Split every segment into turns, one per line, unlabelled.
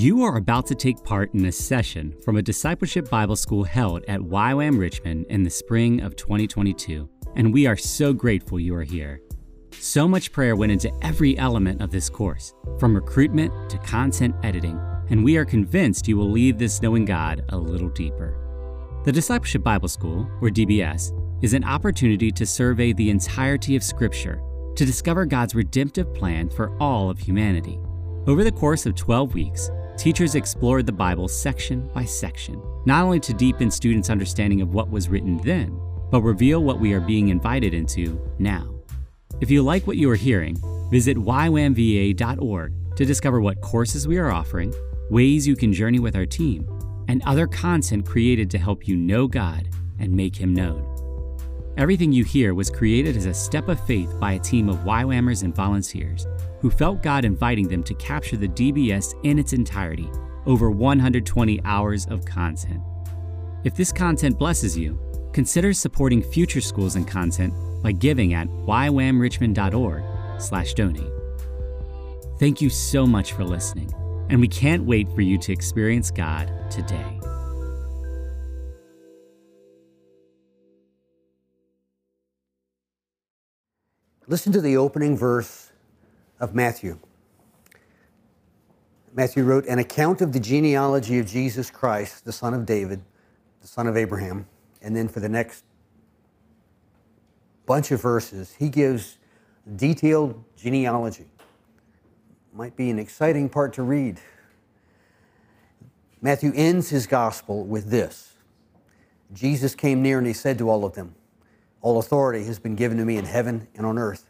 You are about to take part in a session from a discipleship Bible school held at YWAM Richmond in the spring of 2022, and we are so grateful you are here. So much prayer went into every element of this course, from recruitment to content editing, and we are convinced you will leave this knowing God a little deeper. The Discipleship Bible School, or DBS, is an opportunity to survey the entirety of Scripture to discover God's redemptive plan for all of humanity. Over the course of 12 weeks, teachers explored the Bible section by section, not only to deepen students' understanding of what was written then, but reveal what we are being invited into now. If you like what you are hearing, visit ywamva.org to discover what courses we are offering, ways you can journey with our team, and other content created to help you know God and make Him known. Everything you hear was created as a step of faith by a team of YWAMers and volunteers who felt God inviting them to capture the DBS in its entirety, over 120 hours of content. If this content blesses you, consider supporting future schools and content by giving at ywamrichmond.org/donate. Thank you so much for listening, and we can't wait for you to experience God today.
Listen to the opening verse of Matthew. Matthew wrote, An account of the genealogy of Jesus Christ, the son of David, the son of Abraham. And then for the next bunch of verses, he gives detailed genealogy. Might be an exciting part to read. Matthew ends his gospel with this Jesus came near and he said to all of them, All authority has been given to me in heaven and on earth.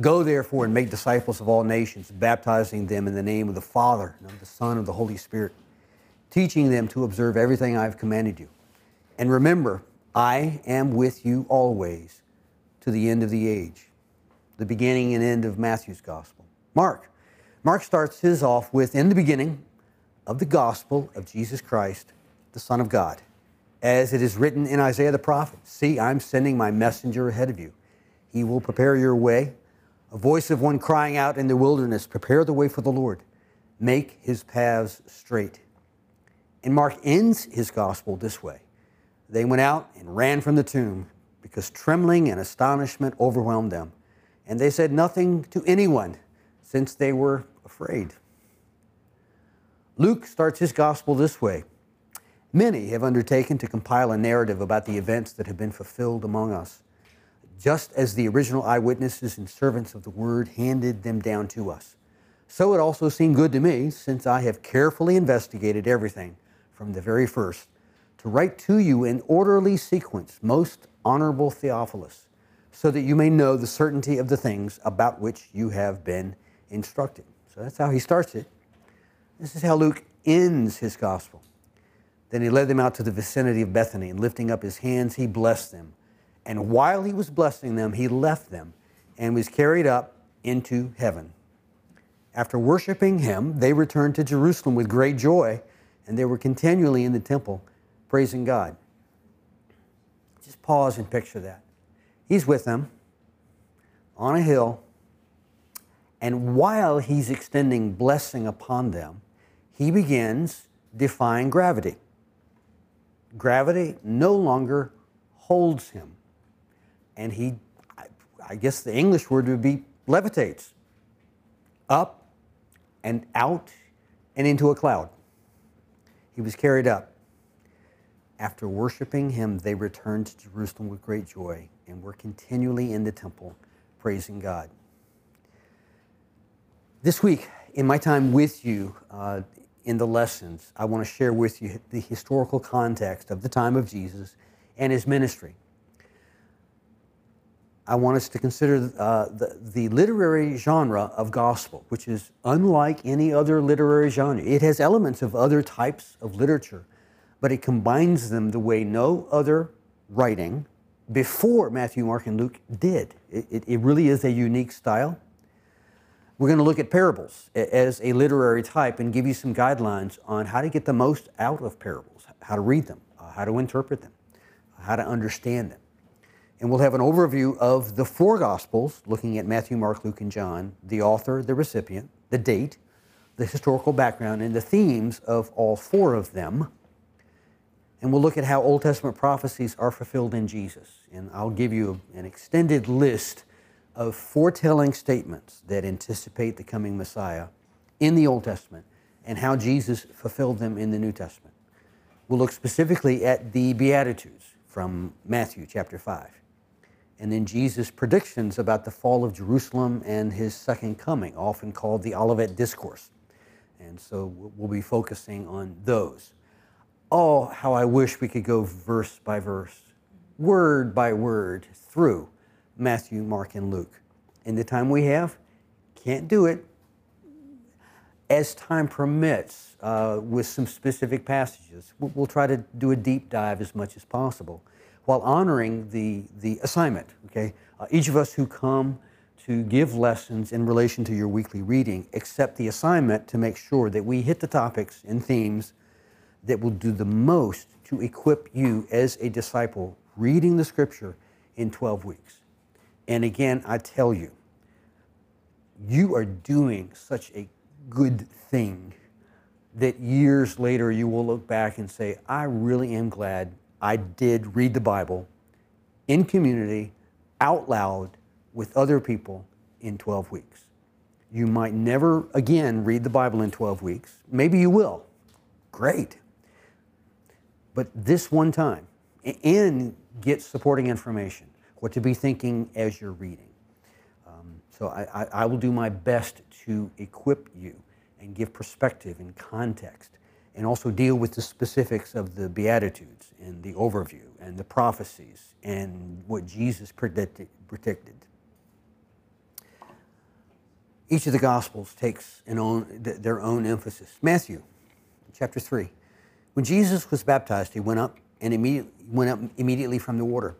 Go therefore and make disciples of all nations, baptizing them in the name of the Father, and of the Son, and of the Holy Spirit, teaching them to observe everything I have commanded you. And remember, I am with you always to the end of the age. The beginning and end of Matthew's gospel. Mark. Mark starts his off with, in the beginning of the gospel of Jesus Christ, the Son of God. As it is written in Isaiah the prophet See, I'm sending my messenger ahead of you. He will prepare your way a voice of one crying out in the wilderness, Prepare the way for the Lord, make his paths straight. And Mark ends his gospel this way They went out and ran from the tomb because trembling and astonishment overwhelmed them. And they said nothing to anyone since they were afraid. Luke starts his gospel this way Many have undertaken to compile a narrative about the events that have been fulfilled among us just as the original eyewitnesses and servants of the word handed them down to us. So it also seemed good to me, since I have carefully investigated everything from the very first, to write to you in orderly sequence, most honorable Theophilus, so that you may know the certainty of the things about which you have been instructed. So that's how he starts it. This is how Luke ends his gospel. Then he led them out to the vicinity of Bethany, and lifting up his hands, he blessed them. And while he was blessing them, he left them and was carried up into heaven. After worshiping him, they returned to Jerusalem with great joy, and they were continually in the temple praising God. Just pause and picture that. He's with them on a hill, and while he's extending blessing upon them, he begins defying gravity. Gravity no longer holds him and he, I guess the English word would be levitates up and out and into a cloud. He was carried up. After worshiping him, they returned to Jerusalem with great joy and were continually in the temple praising God. This week, in my time with you uh, in the lessons, I want to share with you the historical context of the time of Jesus and his ministry. I want us to consider uh, the, the literary genre of gospel, which is unlike any other literary genre. It has elements of other types of literature, but it combines them the way no other writing before Matthew, Mark, and Luke did. It, it, it really is a unique style. We're going to look at parables as a literary type and give you some guidelines on how to get the most out of parables, how to read them, uh, how to interpret them, how to understand them. And we'll have an overview of the four Gospels, looking at Matthew, Mark, Luke, and John, the author, the recipient, the date, the historical background and the themes of all four of them. And we'll look at how Old Testament prophecies are fulfilled in Jesus. And I'll give you an extended list of foretelling statements that anticipate the coming Messiah in the Old Testament and how Jesus fulfilled them in the New Testament. We'll look specifically at the Beatitudes from Matthew chapter 5. And then Jesus' predictions about the fall of Jerusalem and his second coming, often called the Olivet Discourse. And so we'll be focusing on those. Oh, how I wish we could go verse by verse, word by word through Matthew, Mark, and Luke. In the time we have, can't do it. As time permits, uh, with some specific passages, we'll try to do a deep dive as much as possible while honoring the, the assignment. Okay? Uh, each of us who come to give lessons in relation to your weekly reading accept the assignment to make sure that we hit the topics and themes that will do the most to equip you as a disciple reading the scripture in 12 weeks. And again, I tell you, you are doing such a good thing that years later you will look back and say, I really am glad I did read the Bible in community, out loud, with other people in 12 weeks. You might never again read the Bible in 12 weeks. Maybe you will. Great. But this one time, and get supporting information, what to be thinking as you're reading. Um, so I, I, I will do my best to equip you and give perspective and context and also deal with the specifics of the Beatitudes and the overview and the prophecies and what Jesus predicted. each of the Gospels takes own, their own emphasis. Matthew, chapter 3. When Jesus was baptized, he went up and immediately, went up immediately from the water.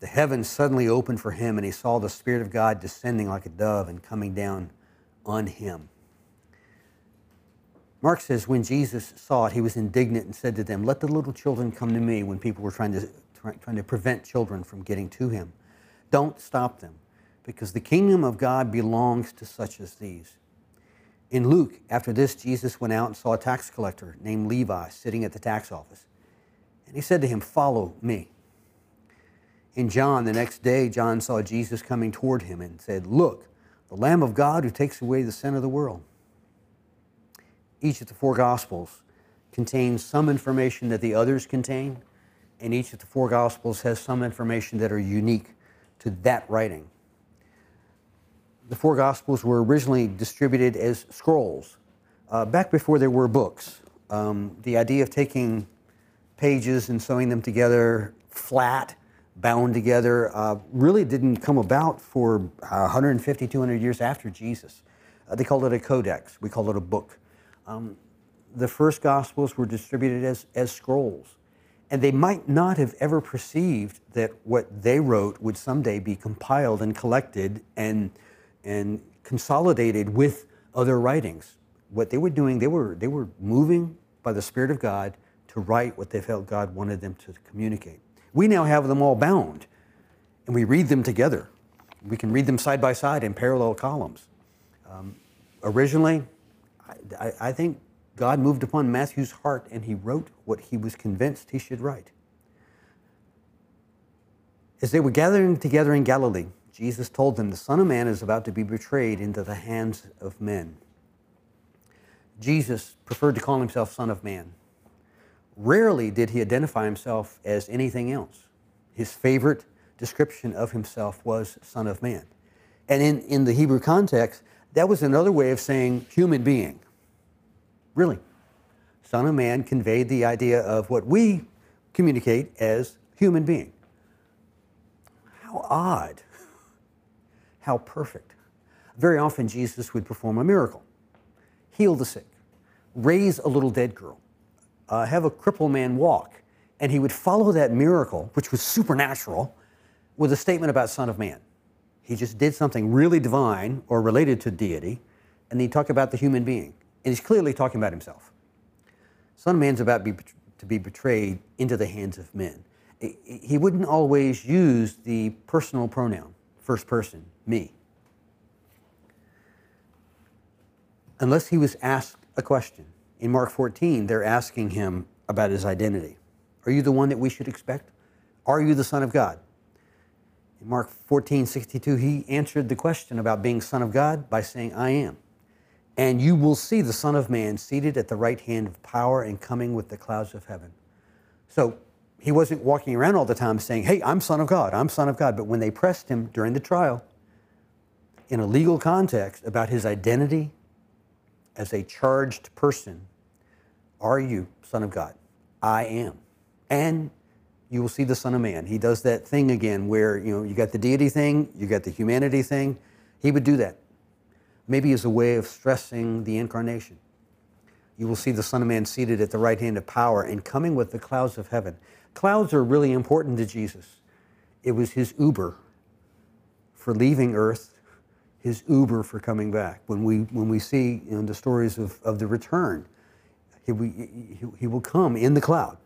The heavens suddenly opened for him, and he saw the Spirit of God descending like a dove and coming down on him. Mark says, when Jesus saw it, he was indignant and said to them, Let the little children come to me when people were trying to, trying to prevent children from getting to him. Don't stop them because the kingdom of God belongs to such as these. In Luke, after this, Jesus went out and saw a tax collector named Levi sitting at the tax office. And he said to him, Follow me. In John, the next day, John saw Jesus coming toward him and said, Look, the Lamb of God who takes away the sin of the world. Each of the four Gospels contains some information that the others contain, and each of the four Gospels has some information that are unique to that writing the four Gospels were originally distributed as scrolls, uh, back before there were books. Um, the idea of taking pages and sewing them together flat, bound together, uh, really didn't come about for 150, 200 years after Jesus. Uh, they called it a codex, we call it a book. Um, the first Gospels were distributed as, as scrolls. And they might not have ever perceived that what they wrote would someday be compiled and collected and and consolidated with other writings. What they were doing, they were, they were moving by the Spirit of God to write what they felt God wanted them to communicate. We now have them all bound, and we read them together. We can read them side by side in parallel columns. Um, originally, I, I think God moved upon Matthew's heart and he wrote what he was convinced he should write. As they were gathering together in Galilee, Jesus told them, The Son of Man is about to be betrayed into the hands of men. Jesus preferred to call himself Son of Man. Rarely did he identify himself as anything else. His favorite description of himself was Son of Man. And in, in the Hebrew context, that was another way of saying human being. Really. Son of Man conveyed the idea of what we communicate as human being. How odd how perfect. Very often, Jesus would perform a miracle heal the sick, raise a little dead girl, uh, have a crippled man walk. And he would follow that miracle, which was supernatural, with a statement about Son of Man. He just did something really divine or related to deity, and he talked about the human being. And he's clearly talking about himself. Son of Man's about be, to be betrayed into the hands of men. He wouldn't always use the personal pronoun, first person, me. Unless he was asked a question. In Mark 14, they're asking him about his identity. Are you the one that we should expect? Are you the Son of God? In Mark 14, 62, he answered the question about being Son of God by saying, I am. And you will see the Son of Man seated at the right hand of power and coming with the clouds of heaven. So he wasn't walking around all the time saying, Hey, I'm Son of God, I'm Son of God. But when they pressed him during the trial, in a legal context, about his identity as a charged person, are you Son of God? I am. And you will see the Son of Man. He does that thing again where, you know, you got the deity thing, you got the humanity thing. He would do that. Maybe as a way of stressing the incarnation. You will see the Son of Man seated at the right hand of power and coming with the clouds of heaven. Clouds are really important to Jesus. It was his Uber for leaving earth, his Uber for coming back. When we, when we see you know, the stories of, of the return, he, he, he will come in the cloud.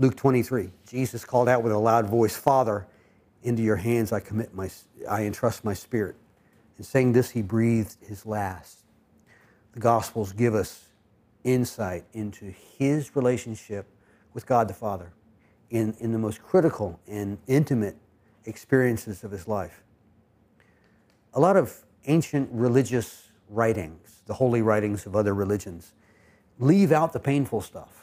Luke 23, Jesus called out with a loud voice, Father, into your hands I commit my, I entrust my spirit. In saying this, he breathed his last. The Gospels give us insight into his relationship with God the Father in, in the most critical and intimate experiences of his life. A lot of ancient religious writings, the holy writings of other religions, leave out the painful stuff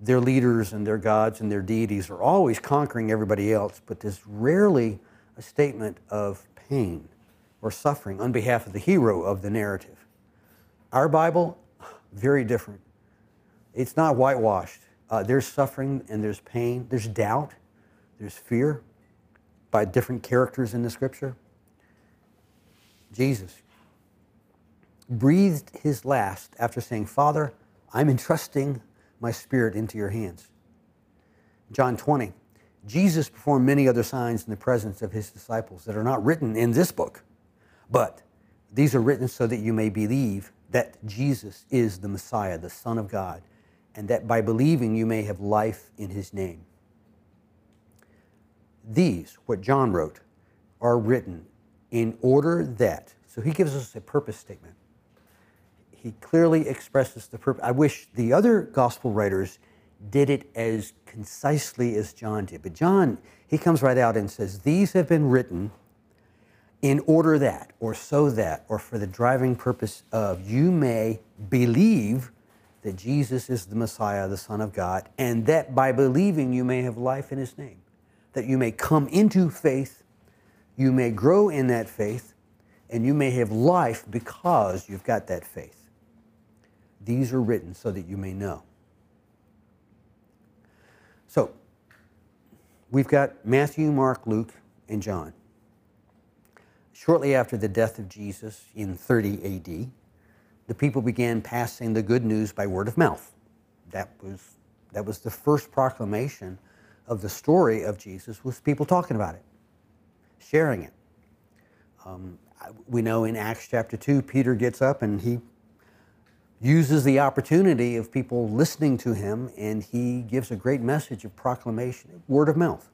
their leaders and their gods and their deities are always conquering everybody else, but there's rarely a statement of pain or suffering on behalf of the hero of the narrative. Our Bible, very different. It's not whitewashed. Uh, there's suffering and there's pain, there's doubt, there's fear by different characters in the scripture. Jesus breathed his last after saying, Father, I'm entrusting my spirit into your hands. John 20. Jesus performed many other signs in the presence of his disciples that are not written in this book, but these are written so that you may believe that Jesus is the Messiah, the Son of God, and that by believing you may have life in his name. These, what John wrote, are written in order that, so he gives us a purpose statement he clearly expresses the purpose. I wish the other gospel writers did it as concisely as John did. But John, he comes right out and says, These have been written in order that, or so that, or for the driving purpose of you may believe that Jesus is the Messiah, the Son of God, and that by believing you may have life in his name. That you may come into faith, you may grow in that faith, and you may have life because you've got that faith. These are written so that you may know. So, we've got Matthew, Mark, Luke, and John. Shortly after the death of Jesus in 30 AD, the people began passing the good news by word of mouth. That was, that was the first proclamation of the story of Jesus was people talking about it, sharing it. Um, we know in Acts chapter 2, Peter gets up and he uses the opportunity of people listening to him, and he gives a great message of proclamation, word of mouth.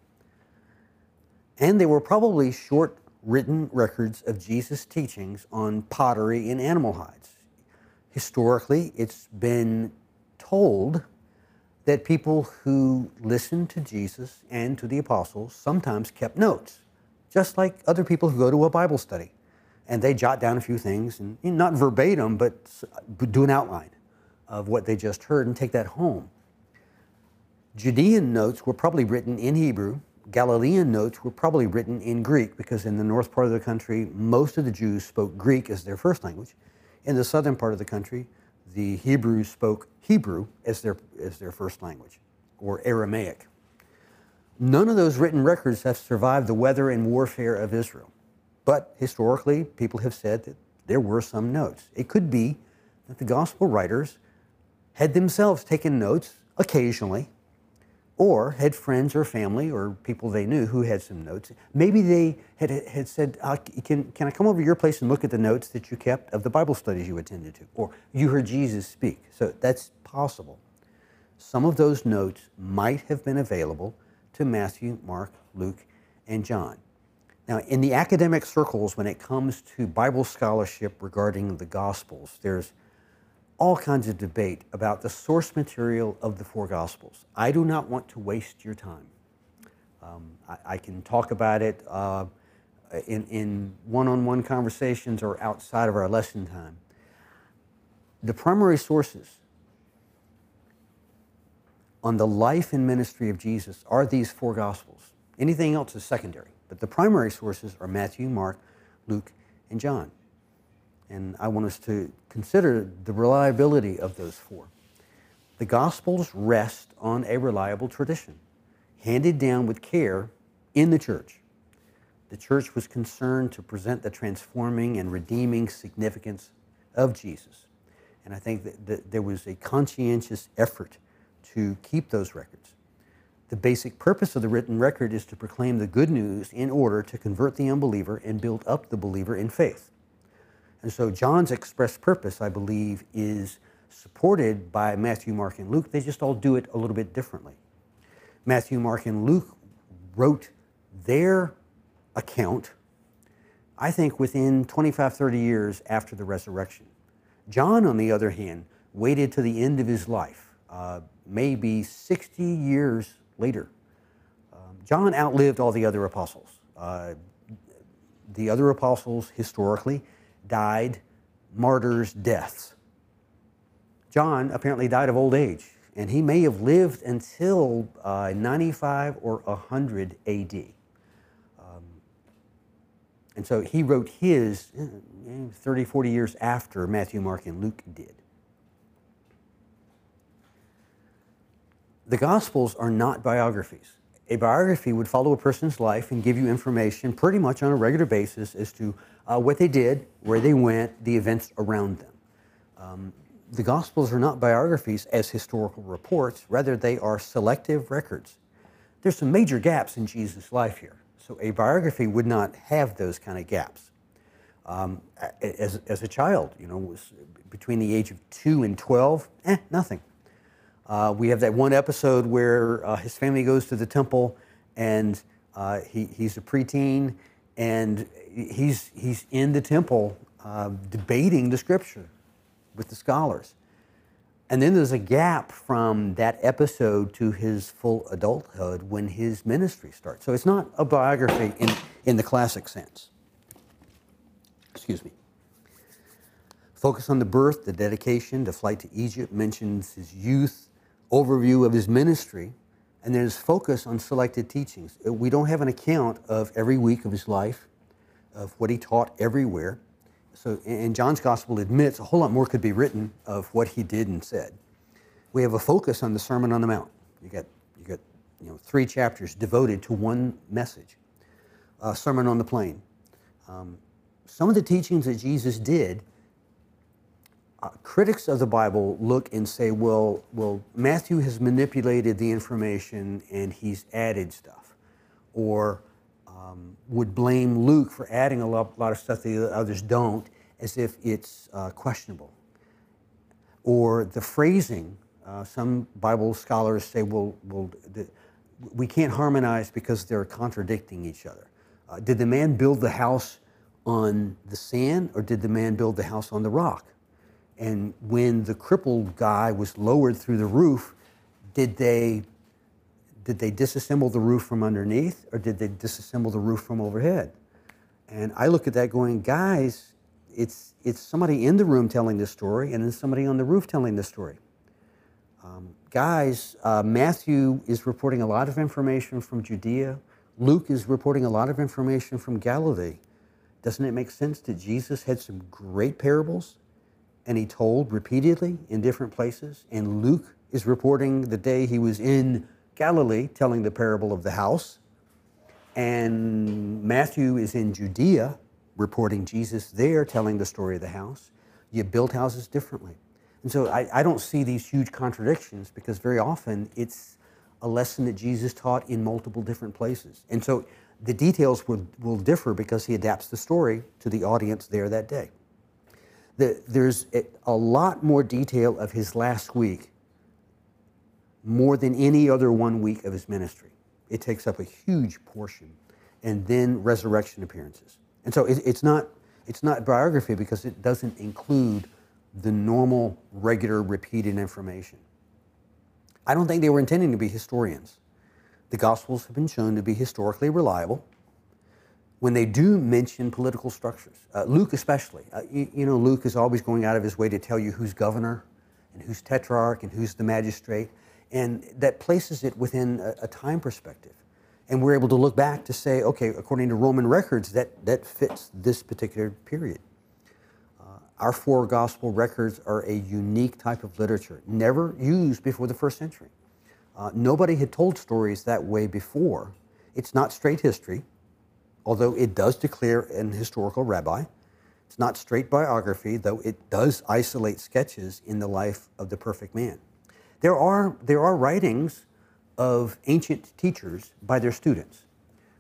And they were probably short written records of Jesus' teachings on pottery and animal hides. Historically, it's been told that people who listened to Jesus and to the apostles sometimes kept notes, just like other people who go to a Bible study and they jot down a few things, and not verbatim, but do an outline of what they just heard and take that home. Judean notes were probably written in Hebrew. Galilean notes were probably written in Greek because in the north part of the country, most of the Jews spoke Greek as their first language. In the southern part of the country, the Hebrews spoke Hebrew as their, as their first language, or Aramaic. None of those written records have survived the weather and warfare of Israel. But historically, people have said that there were some notes. It could be that the gospel writers had themselves taken notes occasionally, or had friends or family or people they knew who had some notes. Maybe they had, had said, uh, can, can I come over to your place and look at the notes that you kept of the Bible studies you attended to? Or you heard Jesus speak. So that's possible. Some of those notes might have been available to Matthew, Mark, Luke, and John. Now, in the academic circles, when it comes to Bible scholarship regarding the Gospels, there's all kinds of debate about the source material of the four Gospels. I do not want to waste your time. Um, I, I, can talk about it uh, in, in one-on-one conversations or outside of our lesson time. The primary sources on the life and ministry of Jesus are these four Gospels. Anything else is secondary, but the primary sources are Matthew, Mark, Luke, and John. And I want us to consider the reliability of those four. The Gospels rest on a reliable tradition, handed down with care in the church. The church was concerned to present the transforming and redeeming significance of Jesus. And I think that, that there was a conscientious effort to keep those records. The basic purpose of the written record is to proclaim the good news in order to convert the unbeliever and build up the believer in faith. And so John's express purpose, I believe, is supported by Matthew, Mark, and Luke. They just all do it a little bit differently. Matthew, Mark, and Luke wrote their account, I think, within 25, 30 years after the resurrection. John, on the other hand, waited to the end of his life, uh, maybe 60 years later. Um, John outlived all the other apostles. Uh, the other apostles, historically, died martyrs' deaths. John apparently died of old age, and he may have lived until uh, 95 or 100 AD. Um, and so he wrote his uh, 30, 40 years after Matthew, Mark, and Luke did. The Gospels are not biographies. A biography would follow a person's life and give you information pretty much on a regular basis as to uh, what they did, where they went, the events around them. Um, the Gospels are not biographies as historical reports, rather, they are selective records. There's some major gaps in Jesus' life here, so a biography would not have those kind of gaps. Um, as, as a child, you know, was between the age of 2 and 12, eh, nothing. Uh, we have that one episode where uh, his family goes to the temple and uh, he, he's a preteen and he's, he's in the temple uh, debating the scripture with the scholars. And then there's a gap from that episode to his full adulthood when his ministry starts. So it's not a biography in, in the classic sense. Excuse me. Focus on the birth, the dedication, the flight to Egypt mentions his youth, overview of his ministry, and then his focus on selected teachings. Uh, we don't have an account of every week of his life, of what he taught everywhere. So, and John's gospel admits a whole lot more could be written of what he did and said. We have a focus on the Sermon on the Mount. You got, you got, you know, three chapters devoted to one message. Uh, Sermon on the Plain. Um, some of the teachings that Jesus did uh, critics of the Bible look and say, well, well, Matthew has manipulated the information and he's added stuff, or um, would blame Luke for adding a lot, lot, of stuff that the others don't, as if it's uh, questionable. Or the phrasing, uh, some Bible scholars say, well, well the, we can't harmonize because they're contradicting each other. Uh, did the man build the house on the sand, or did the man build the house on the rock? And when the crippled guy was lowered through the roof, did they did they disassemble the roof from underneath or did they disassemble the roof from overhead? And I look at that going, guys, it's it's somebody in the room telling this story and then somebody on the roof telling this story. Um, guys, uh, Matthew is reporting a lot of information from Judea. Luke is reporting a lot of information from Galilee. Doesn't it make sense that Jesus had some great parables and he told repeatedly in different places. And Luke is reporting the day he was in Galilee telling the parable of the house. And Matthew is in Judea reporting Jesus there telling the story of the house. You build houses differently. And so I, I don't see these huge contradictions because very often it's a lesson that Jesus taught in multiple different places. And so the details will, will differ because he adapts the story to the audience there that day the, there's a lot more detail of his last week, more than any other one week of his ministry. It takes up a huge portion. and then resurrection appearances. And so it, it's, not, it's not biography because it doesn't include the normal, regular, repeated information. I don't think they were intending to be historians. The Gospels have been shown to be historically reliable when they do mention political structures. Uh, Luke, especially. Uh, you, you, know, Luke is always going out of his way to tell you who's governor and who's tetrarch and who's the magistrate. And that places it within a, a time perspective. And we're able to look back to say, okay, according to Roman records, that, that fits this particular period. Uh, our four gospel records are a unique type of literature, never used before the first century. Uh, nobody had told stories that way before. It's not straight history although it does declare an historical rabbi. It's not straight biography, though it does isolate sketches in the life of the perfect man. There are, there are writings of ancient teachers by their students.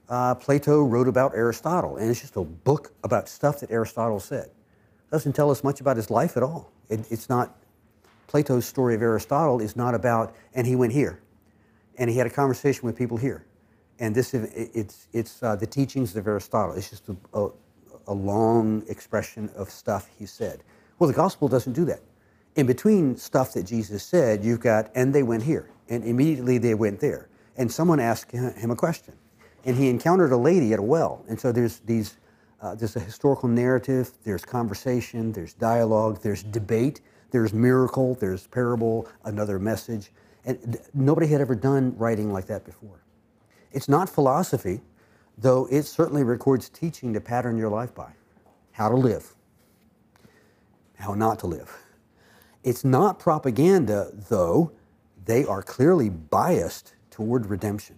Uh, Plato wrote about Aristotle, and it's just a book about stuff that Aristotle said. It doesn't tell us much about his life at all. It, it's not, Plato's story of Aristotle is not about, and he went here, and he had a conversation with people here and this it's it's uh, the teachings of Aristotle. It's just a, a, a, long expression of stuff he said. Well, the gospel doesn't do that. In between stuff that Jesus said, you've got and they went here, and immediately they went there, and someone asked him a question, and he encountered a lady at a well, and so there's these. Uh, there's a historical narrative, there's conversation, there's dialogue, there's debate, there's miracle, there's parable, another message. And nobody had ever done writing like that before. It's not philosophy, though it certainly records teaching to pattern your life by how to live, how not to live. It's not propaganda, though they are clearly biased toward redemption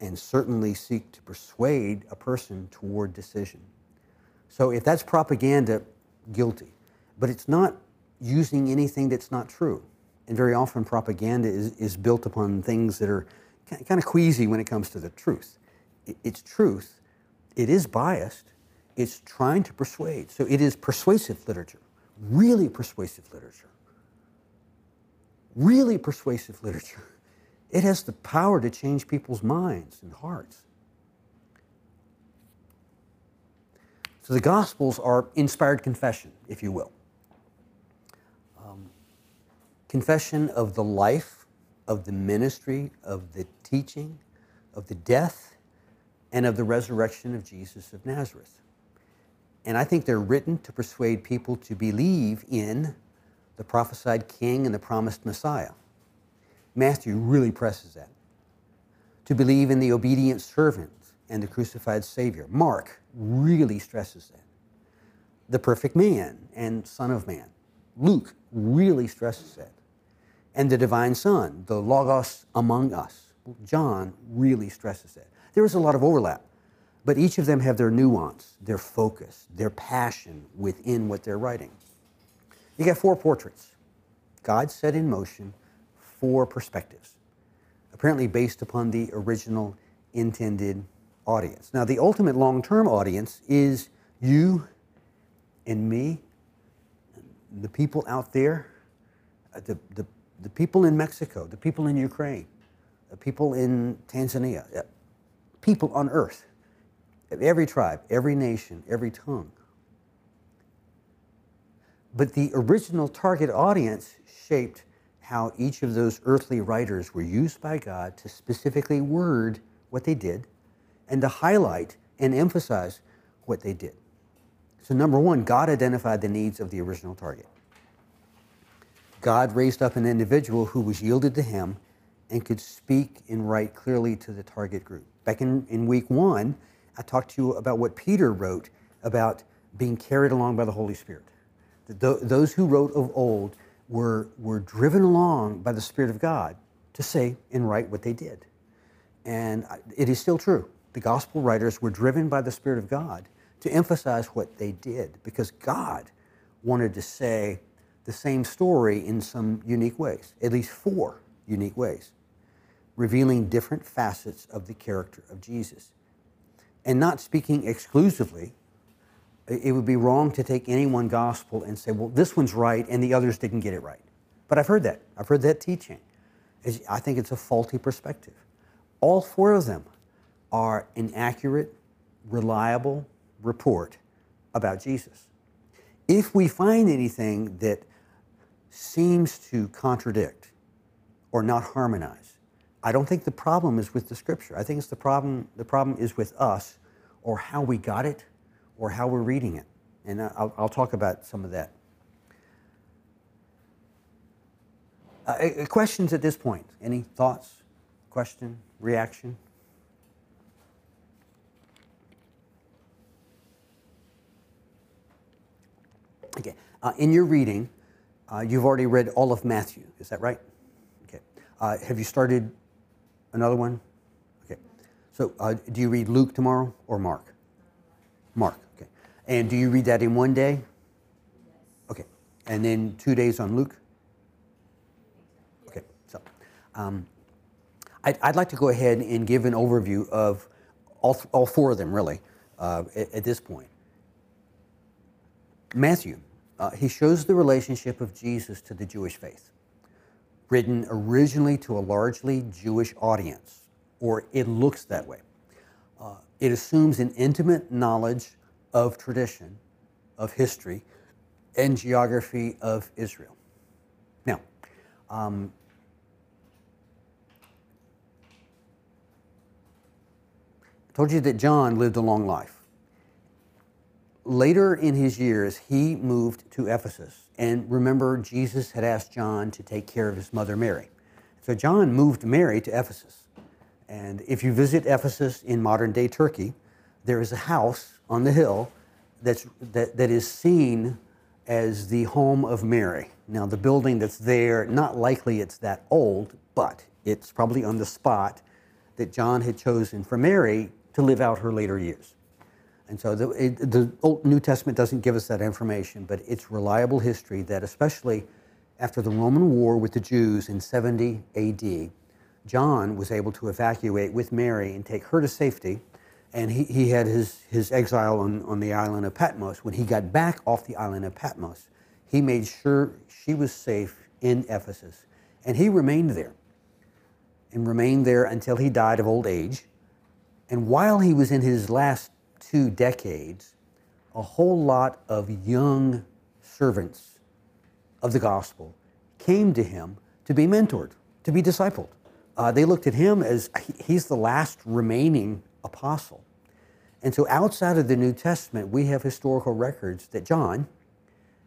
and certainly seek to persuade a person toward decision. So if that's propaganda, guilty. But it's not using anything that's not true. And very often propaganda is, is built upon things that are kind of queasy when it comes to the truth. It's truth. It is biased. It's trying to persuade. So it is persuasive literature, really persuasive literature. Really persuasive literature. It has the power to change people's minds and hearts. So the Gospels are inspired confession, if you will. Um, confession of the life of the ministry, of the teaching, of the death, and of the resurrection of Jesus of Nazareth. And I think they're written to persuade people to believe in the prophesied king and the promised Messiah. Matthew really presses that. To believe in the obedient servant and the crucified Savior. Mark really stresses that. The perfect man and Son of Man. Luke really stresses that and the divine Son, the Logos among us. John really stresses that. There is a lot of overlap, but each of them have their nuance, their focus, their passion within what they're writing. You get four portraits. God set in motion four perspectives, apparently based upon the original intended audience. Now, the ultimate long term audience is you and me, the people out there, uh, the, the the people in Mexico, the people in Ukraine, the people in Tanzania, uh, people on earth, every tribe, every nation, every tongue. But the original target audience shaped how each of those earthly writers were used by God to specifically word what they did and to highlight and emphasize what they did. So, number one, God identified the needs of the original target. God raised up an individual who was yielded to him and could speak and write clearly to the target group. Back in, in week one, I talked to you about what Peter wrote about being carried along by the Holy Spirit. The, those who wrote of old were, were driven along by the Spirit of God to say and write what they did. And it is still true. The gospel writers were driven by the Spirit of God to emphasize what they did because God wanted to say, the same story in some unique ways, at least four unique ways, revealing different facets of the character of Jesus. And not speaking exclusively, it would be wrong to take any one gospel and say, well, this one's right and the others didn't get it right. But I've heard that. I've heard that teaching. I think it's a faulty perspective. All four of them are inaccurate reliable report about Jesus. If we find anything that seems to contradict or not harmonize, I don't think the problem is with the scripture. I think it's the problem, the problem is with us or how we got it or how we're reading it. And I'll, I'll talk about some of that. Uh, questions at this point? Any thoughts, question, reaction? Okay. Uh, in your reading, uh, you've already read all of Matthew. Is that right? Okay. Uh, have you started another one? Okay. So, uh, do you read Luke tomorrow or Mark? Mark. Okay. And do you read that in one day? Okay. And then two days on Luke? Okay. So, um, I'd, I'd, like to go ahead and give an overview of all, all four of them, really, uh, at, at this point. Matthew, uh, he shows the relationship of Jesus to the Jewish faith, written originally to a largely Jewish audience, or it looks that way. Uh, it assumes an intimate knowledge of tradition, of history, and geography of Israel. Now, um, I told you that John lived a long life later in his years, he moved to Ephesus. And remember, Jesus had asked John to take care of his mother Mary. So John moved Mary to Ephesus. And if you visit Ephesus in modern day Turkey, there is a house on the hill that's, that, that is seen as the home of Mary. Now, the building that's there, not likely it's that old, but it's probably on the spot that John had chosen for Mary to live out her later years. And so the, it, the Old New Testament doesn't give us that information, but it's reliable history that, especially after the Roman War with the Jews in 70 AD, John was able to evacuate with Mary and take her to safety. And he, he had his, his exile on, on the island of Patmos. When he got back off the island of Patmos, he made sure she was safe in Ephesus. And he remained there and remained there until he died of old age. And while he was in his last two decades, a whole lot of young servants of the gospel came to him to be mentored, to be discipled. Uh, they looked at him as he's the last remaining apostle. And so outside of the New Testament, we have historical records that John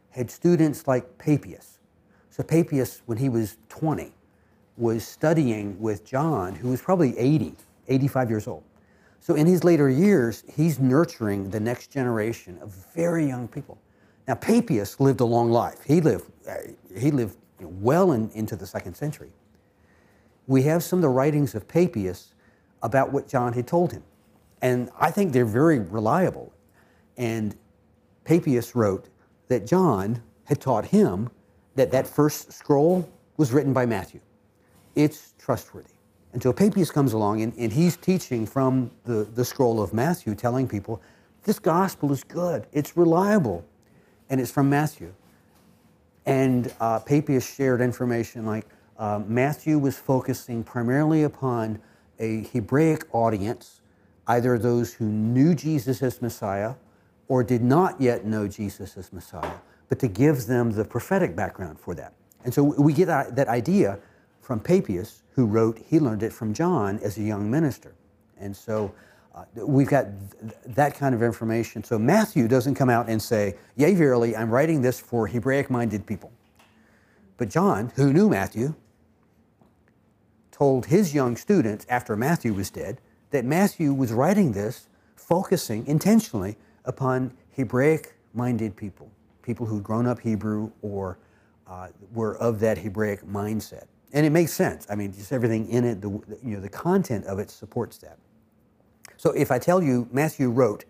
had students like Papias. So Papias, when he was 20, was studying with John, who was probably 80, 85 years old. So in his later years, he's nurturing the next generation of very young people. Now, Papias lived a long life. He lived, uh, he lived well in, into the second century. We have some of the writings of Papias about what John had told him. And I think they're very reliable. And Papias wrote that John had taught him that that first scroll was written by Matthew. It's trustworthy until Papias comes along and, and he's teaching from the, the scroll of Matthew, telling people this gospel is good, it's reliable, and it's from Matthew. And uh, Papias shared information like uh, Matthew was focusing primarily upon a Hebraic audience, either those who knew Jesus as Messiah or did not yet know Jesus as Messiah, but to give them the prophetic background for that. And so we get that, that idea from Papias, who wrote, he learned it from John as a young minister. And so uh, we've got th- that kind of information. So Matthew doesn't come out and say, Yea, verily, I'm writing this for Hebraic minded people. But John, who knew Matthew, told his young students after Matthew was dead that Matthew was writing this focusing intentionally upon Hebraic minded people, people who'd grown up Hebrew or uh, were of that Hebraic mindset and it makes sense. I mean, just everything in it, the, you know, the content of it supports that. So if I tell you Matthew wrote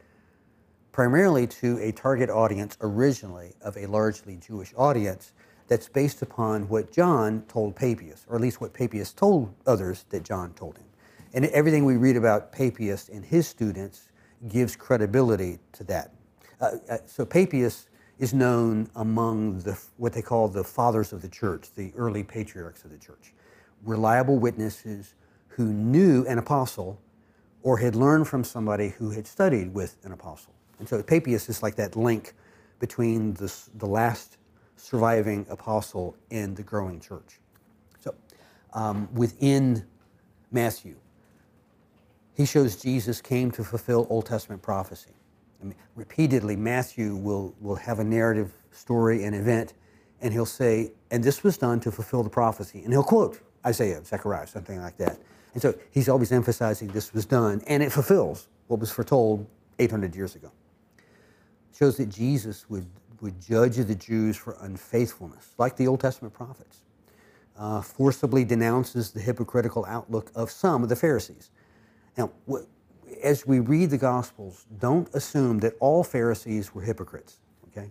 primarily to a target audience originally of a largely Jewish audience, that's based upon what John told Papias, or at least what Papias told others that John told him. And everything we read about Papias and his students gives credibility to that. Uh, uh so Papias is known among the, what they call the fathers of the church, the early patriarchs of the church. Reliable witnesses who knew an apostle or had learned from somebody who had studied with an apostle. And so Papias is like that link between this, the last surviving apostle and the growing church. So um, within Matthew, he shows Jesus came to fulfill Old Testament prophecy. I mean, repeatedly, Matthew will, will have a narrative story, an event, and he'll say, and this was done to fulfill the prophecy. And he'll quote Isaiah, Zechariah, something like that. And so he's always emphasizing this was done, and it fulfills what was foretold 800 years ago. shows that Jesus would, would judge the Jews for unfaithfulness, like the Old Testament prophets. Uh, forcibly denounces the hypocritical outlook of some of the Pharisees. Now, as we read the Gospels, don't assume that all Pharisees were hypocrites. Okay,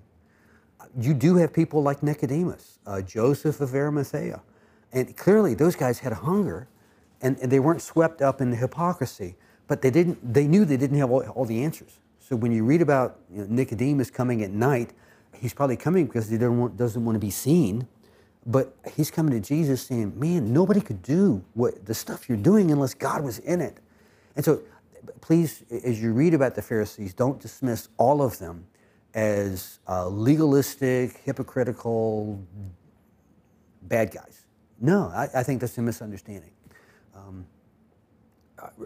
you do have people like Nicodemus, uh, Joseph of Arimathea, and clearly those guys had a hunger and, and they weren't swept up in the hypocrisy, but they didn't. They knew they didn't have all, all the answers. So when you read about you know, Nicodemus coming at night, he's probably coming because he doesn't want, doesn't want to be seen, but he's coming to Jesus saying, "Man, nobody could do what the stuff you're doing unless God was in it." And so, please, as you read about the Pharisees, don't dismiss all of them as uh, legalistic, hypocritical, bad guys. No, I, I think that's a misunderstanding um,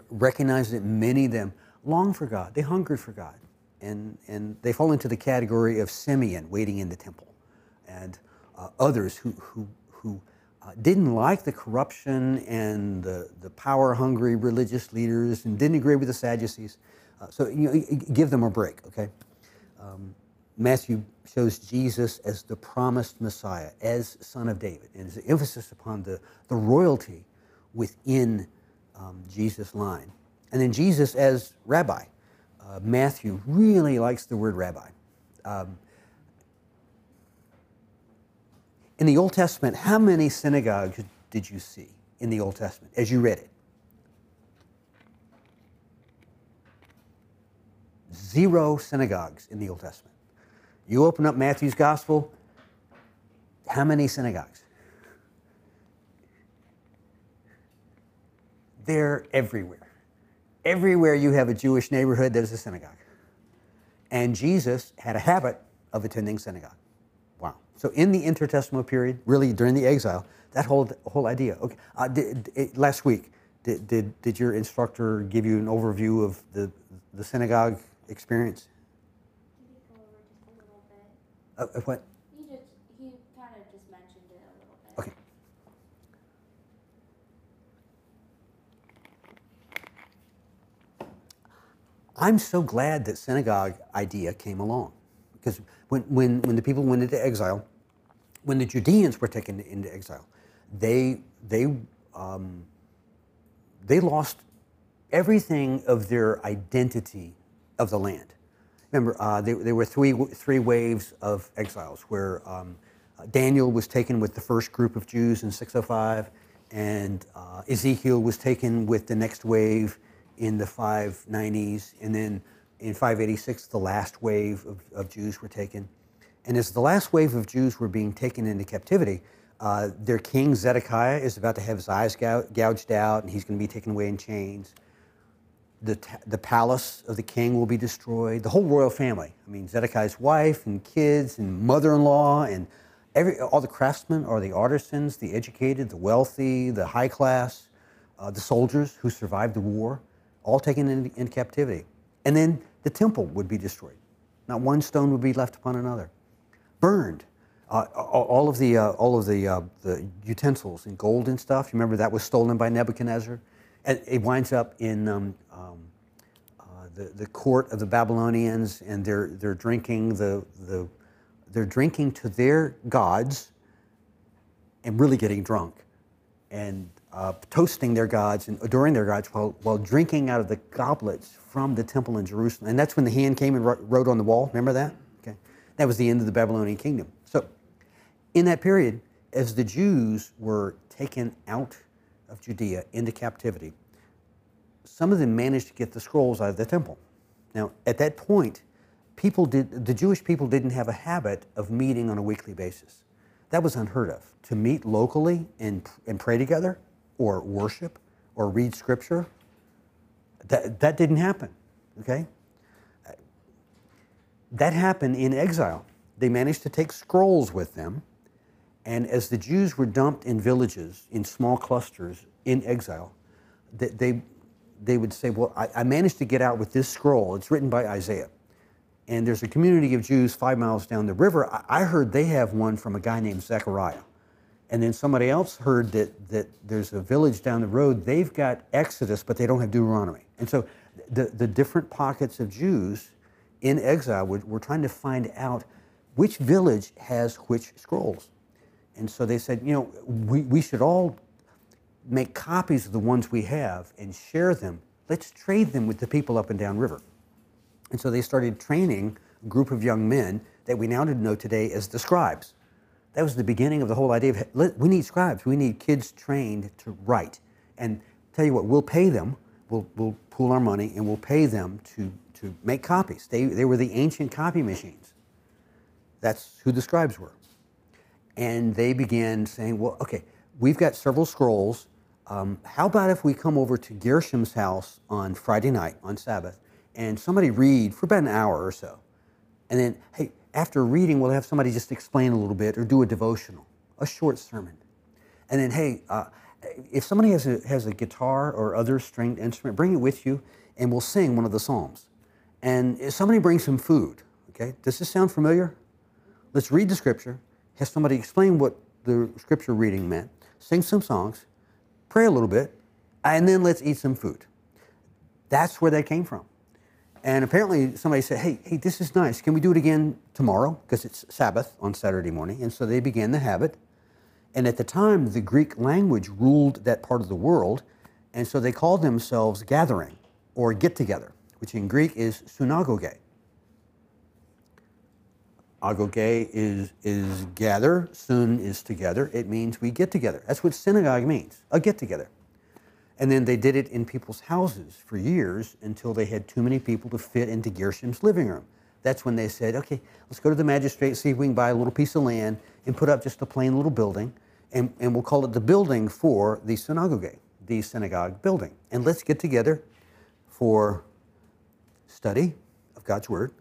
recognize that many of them long for God. They hungered for God. And, and they fall into the category of Simeon waiting in the temple and uh, others who, who, who uh, didn't like the corruption and the, the power hungry religious leaders and didn't agree with the Sadducees. Uh, so you know, give them a break, okay? Um, Matthew shows Jesus as the promised Messiah, as Son of David, and his emphasis upon the, the royalty within um, Jesus' line. And then Jesus as rabbi. Uh, Matthew really likes the word rabbi. Um, in the Old Testament, how many synagogues did you see in the Old Testament as you read it? Zero synagogues in the Old Testament. You open up Matthew's gospel, how many synagogues? They're everywhere. Everywhere you have a Jewish neighborhood, there's a synagogue. And Jesus had a habit of attending synagogue. Wow. So in the intertestamental period, really during the exile, that whole whole idea. Okay. Uh, did, did, last week, did, did, did your instructor give you an overview of the, the synagogue experience?
He did go over just a little bit.
Uh, what?
He just he kind of just mentioned it a little bit.
Okay. I'm so glad that synagogue idea came along. Because when, when, when the people went into exile, when the Judeans were taken into exile, they, they, um, they lost everything of their identity of the land. Remember, uh, there, there were three, three waves of exiles where um, Daniel was taken with the first group of Jews in 605, and uh, Ezekiel was taken with the next wave in the 590s, and then in 586, the last wave of, of Jews were taken. And as the last wave of Jews were being taken into captivity, uh, their king Zedekiah is about to have his eyes gouged out, and he's going to be taken away in chains. The, the palace of the king will be destroyed. The whole royal family. I mean, Zedekiah's wife and kids and mother-in-law and every, all the craftsmen or the artisans, the educated, the wealthy, the high class, uh, the soldiers who survived the war all taken into, into captivity. And then the temple would be destroyed. Not one stone would be left upon another. Burned. Uh, all of the, uh, all of the, uh, the utensils and gold and stuff, you remember that was stolen by Nebuchadnezzar? And it winds up in um, um, uh, the, the court of the Babylonians, and they're, they're drinking the, the, they're drinking to their gods and really getting drunk. And uh, toasting their gods and adoring their gods while, while drinking out of the goblets from the temple in Jerusalem. And that's when the hand came and wrote on the wall. Remember that? Okay. That was the end of the Babylonian kingdom. So, in that period, as the Jews were taken out of Judea into captivity, some of them managed to get the scrolls out of the temple. Now, at that point, people did, the Jewish people didn't have a habit of meeting on a weekly basis. That was unheard of. To meet locally and, and pray together or worship or read scripture, That, that didn't happen, okay? That happened in exile. They managed to take scrolls with them, and as the Jews were dumped in villages, in small clusters, in exile, they, they, they would say, Well, I, I managed to get out with this scroll. It's written by Isaiah. And there's a community of Jews five miles down the river. I, I heard they have one from a guy named Zechariah. And then somebody else heard that, that there's a village down the road, they've got Exodus, but they don't have Deuteronomy. And so the, the different pockets of Jews in exile were, trying to find out which village has which scrolls. And so they said, you know, we, we should all make copies of the ones we have and share them. Let's trade them with the people up and down river. And so they started training a group of young men that we now know today as the scribes. That was the beginning of the whole idea of we need scribes, we need kids trained to write. And tell you what, we'll pay them, we'll, we'll pool our money, and we'll pay them to, to make copies. They, they were the ancient copy machines. That's who the scribes were. And they began saying, well, okay, we've got several scrolls. Um, how about if we come over to Gershom's house on Friday night, on Sabbath, and somebody read for about an hour or so? And then, hey, after reading, we'll have somebody just explain a little bit or do a devotional, a short sermon. And then, hey, uh, if somebody has a, has a guitar or other stringed instrument, bring it with you and we'll sing one of the Psalms. And if somebody brings some food, okay, does this sound familiar? Let's read the scripture, have somebody explain what the scripture reading meant, sing some songs, pray a little bit, and then let's eat some food. That's where that came from. And apparently somebody said, hey, hey, this is nice. Can we do it again tomorrow? Because it's Sabbath on Saturday morning. And so they began the habit. And at the time, the Greek language ruled that part of the world. And so they called themselves gathering or get together, which in Greek is synagoge. Agoge is, is gather, sun is together. It means we get together. That's what synagogue means, a get together. And then they did it in people's houses for years until they had too many people to fit into Gershom's living room. That's when they said, okay, let's go to the magistrate, see if we can buy a little piece of land and put up just a plain little building, and, and we'll call it the building for the synagogue, the synagogue building. And let's get together for study of God's Word.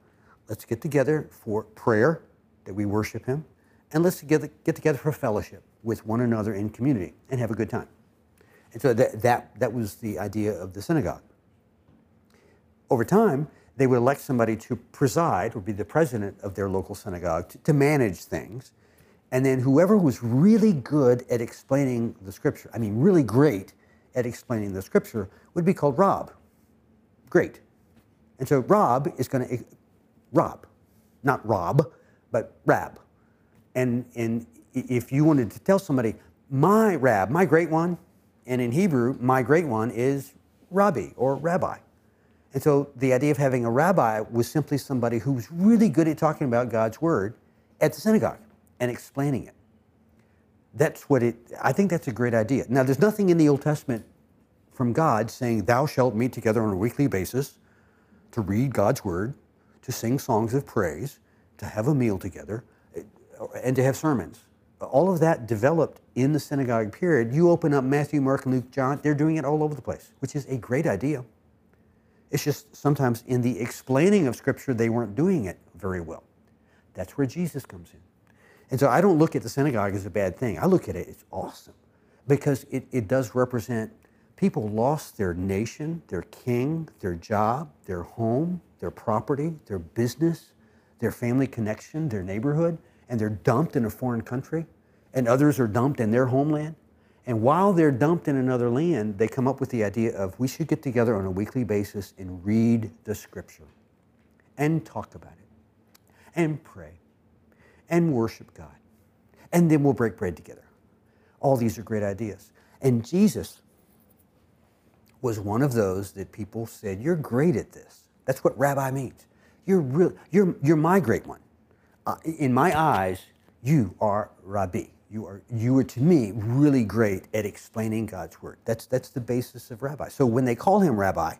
Let's get together for prayer, that we worship Him. And let's get, get together for fellowship with one another in community and have a good time. And so that, that, that was the idea of the synagogue. Over time, they would elect somebody to preside or be the president of their local synagogue to, to manage things. And then whoever was really good at explaining the scripture, I mean, really great at explaining the scripture, would be called Rob. Great. And so Rob is going to, eh, Rob, not Rob, but Rab. And, and if you wanted to tell somebody, my Rab, my great one, and in Hebrew, my great one is Rabbi or Rabbi. And so the idea of having a rabbi was simply somebody who was really good at talking about God's word at the synagogue and explaining it. That's what it, I think that's a great idea. Now, there's nothing in the Old Testament from God saying, Thou shalt meet together on a weekly basis to read God's word, to sing songs of praise, to have a meal together, eh, and to have sermons all of that developed in the synagogue period. You open up Matthew, Mark, Luke, John, they're doing it all over the place, which is a great idea. It's just sometimes in the explaining of Scripture, they weren't doing it very well. That's where Jesus comes in. And so I don't look at the synagogue as a bad thing. I look at it, it's awesome because it, it does represent people lost their nation, their king, their job, their home, their property, their business, their family connection, their neighborhood and they're dumped in a foreign country, and others are dumped in their homeland. And while they're dumped in another land, they come up with the idea of we should get together on a weekly basis and read the scripture and talk about it and pray and worship God. And then we'll break bread together. All these are great ideas. And Jesus was one of those that people said, You're great at this. That's what rabbi means. You're, real, you're, you're my great one uh, in my eyes, you are Rabbi. You are, you are to me really great at explaining God's word. That's, that's the basis of rabbi. So when they call him rabbi,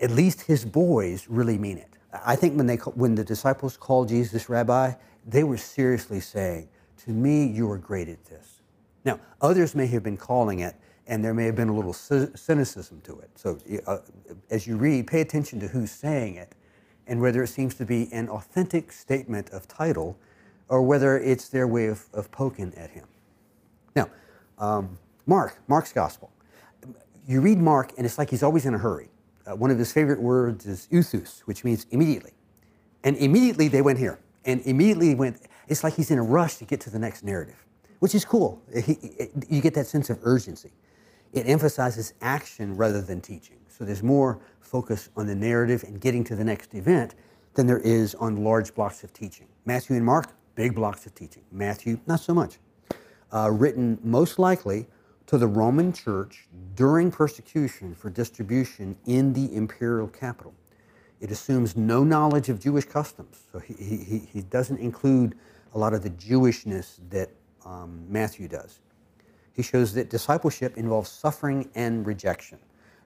at least his boys really mean it. I think when, they, when the disciples called Jesus rabbi, they were seriously saying, To me, you are great at this. Now, others may have been calling it, and there may have been a little cynicism to it. So uh, as you read, pay attention to who's saying it and whether it seems to be an authentic statement of title or whether it's their way of, of poking at him. Now, um, Mark, Mark's gospel. You read Mark, and it's like he's always in a hurry. Uh, one of his favorite words is euthus, which means immediately. And immediately they went here. And immediately went, it's like he's in a rush to get to the next narrative, which is cool. He, you get that sense of urgency. It emphasizes action rather than teaching. So there's more focus on the narrative and getting to the next event than there is on large blocks of teaching. Matthew and Mark, big blocks of teaching. Matthew, not so much. Uh, written most likely to the Roman church during persecution for distribution in the imperial capital. It assumes no knowledge of Jewish customs, so he, he, he doesn't include a lot of the Jewishness that um, Matthew does. He shows that discipleship involves suffering and rejection.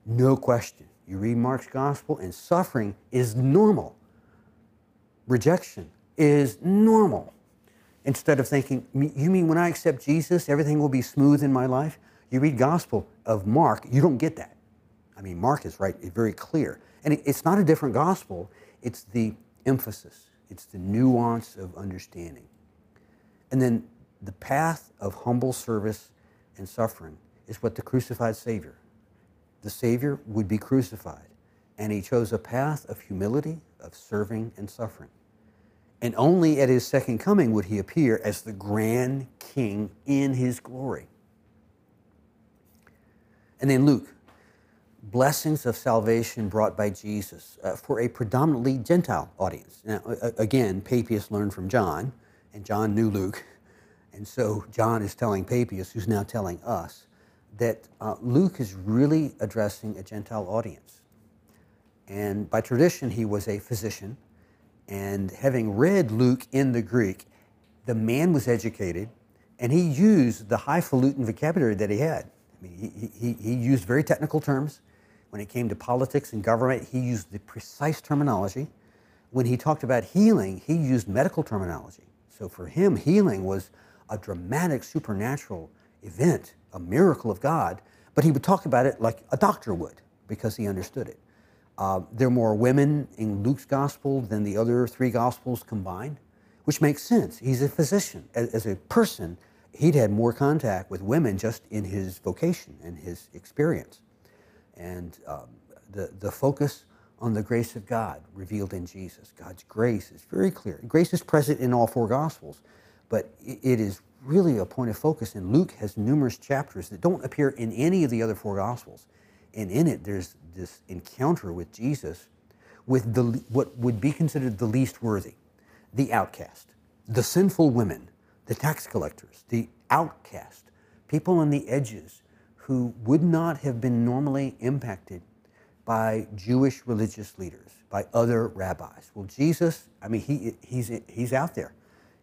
No question. You read Mark's gospel, and suffering is normal. Rejection is normal. Instead of thinking, you mean when I accept Jesus, everything will be smooth in my life? You read Gospel of Mark, you don't get that. I mean, Mark is right, very clear. And it's not a different gospel, it's the emphasis, it's the nuance of understanding. And then the path of humble service and suffering is what the crucified Savior the Savior would be crucified, and he chose a path of humility, of serving, and suffering. And only at his second coming would he appear as the grand king in his glory. And then Luke, blessings of salvation brought by Jesus uh, for a predominantly Gentile audience. Now, again, Papias learned from John, and John knew Luke. And so John is telling Papias, who's now telling us, that uh, Luke is really addressing a Gentile audience. And by tradition, he was a physician. And having read Luke in the Greek, the man was educated and he used the highfalutin vocabulary that he had. I mean, he, he, he used very technical terms. When it came to politics and government, he used the precise terminology. When he talked about healing, he used medical terminology. So for him, healing was a dramatic supernatural event a miracle of God, but he would talk about it like a doctor would because he understood it. Uh, there are more women in Luke's gospel than the other three gospels combined, which makes sense. He's a physician. As, as a person, he'd had more contact with women just in his vocation and his experience. And um, the, the focus on the grace of God revealed in Jesus. God's grace is very clear. Grace is present in all four Gospels, but it is really a point of focus. And Luke has numerous chapters that don't appear in any of the other four Gospels. And in it, there's this encounter with Jesus with the, what would be considered the least worthy, the outcast, the sinful women, the tax collectors, the outcast, people on the edges who would not have been normally impacted by Jewish religious leaders, by other rabbis. Well, Jesus, I mean, he, he's, he's out there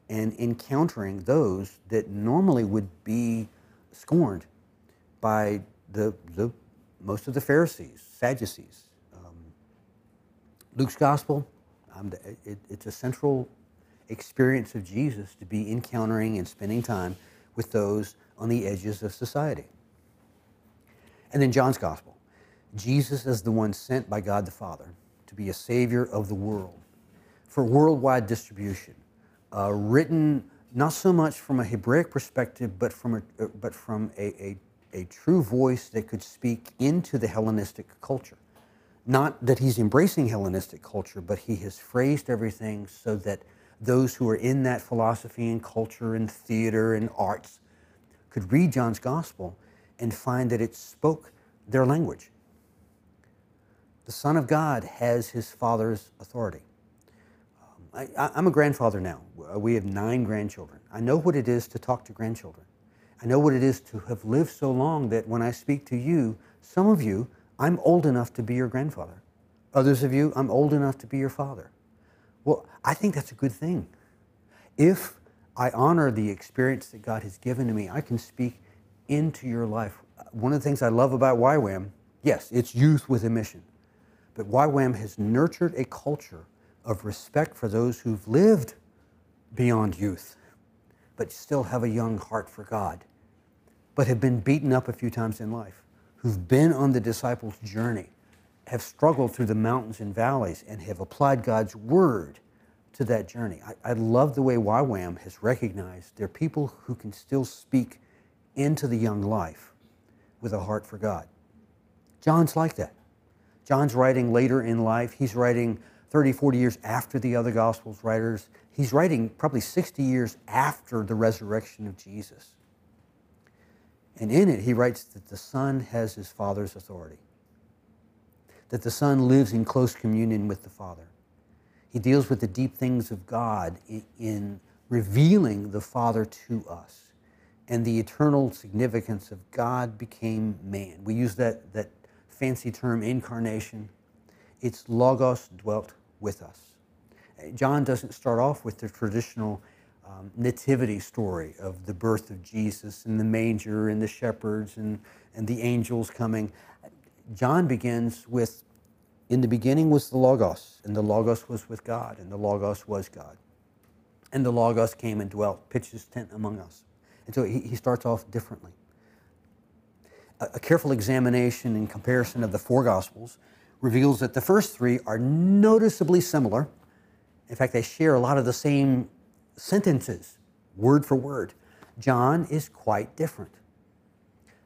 and encountering those that normally would be scorned by the, the most of the Pharisees, Sadducees. Um, Luke's gospel, um, it, it's a central experience of Jesus to be encountering and spending time with those on the edges of society. And then John's gospel, Jesus is the one sent by God the Father to be a savior of the world for worldwide distribution uh, written not so much from a Hebraic perspective, but from a, uh, but from a, a, a true voice that could speak into the Hellenistic culture. Not that he's embracing Hellenistic culture, but he has phrased everything so that those who are in that philosophy and culture and theater and arts could read John's gospel and find that it spoke their language. The Son of God has his Father's authority. I, am a grandfather now. Uh, we have nine grandchildren. I know what it is to talk to grandchildren. I know what it is to have lived so long that when I speak to you, some of you, I'm old enough to be your grandfather. Others of you, I'm old enough to be your father. Well, I think that's a good thing. If I honor the experience that God has given to me, I can speak into your life. One of the things I love about YWAM, yes, it's youth with a mission, but YWAM has nurtured a culture of respect for those who've lived beyond youth, but still have a young heart for God. but have been beaten up a few times in life, who've been on the disciples' journey, have struggled through the mountains and valleys, and have applied God's word to that journey. I, I love the way YWAM has recognized there are people who can still speak into the young life with a heart for God. John's like that. John's writing later in life. He's writing 30, 40 years after the other Gospels writers. He's writing probably 60 years after the resurrection of Jesus. And in it, he writes that the Son has his Father's authority, that the Son lives in close communion with the Father. He deals with the deep things of God in, in revealing the Father to us and the eternal significance of God became man. We use that, that fancy term, incarnation. It's Logos dwelt with us. John doesn't start off with the traditional um, nativity story of the birth of Jesus and the manger and the shepherds and, and the angels coming. John begins with, in the beginning was the Logos, and the Logos was with God, and the Logos was God. And the Logos came and dwelt, pitched his tent among us. And so he, he starts off differently. A, a careful examination and comparison of the four Gospels reveals that the first three are noticeably similar. In fact, they share a lot of the same sentences, word for word. John is quite different.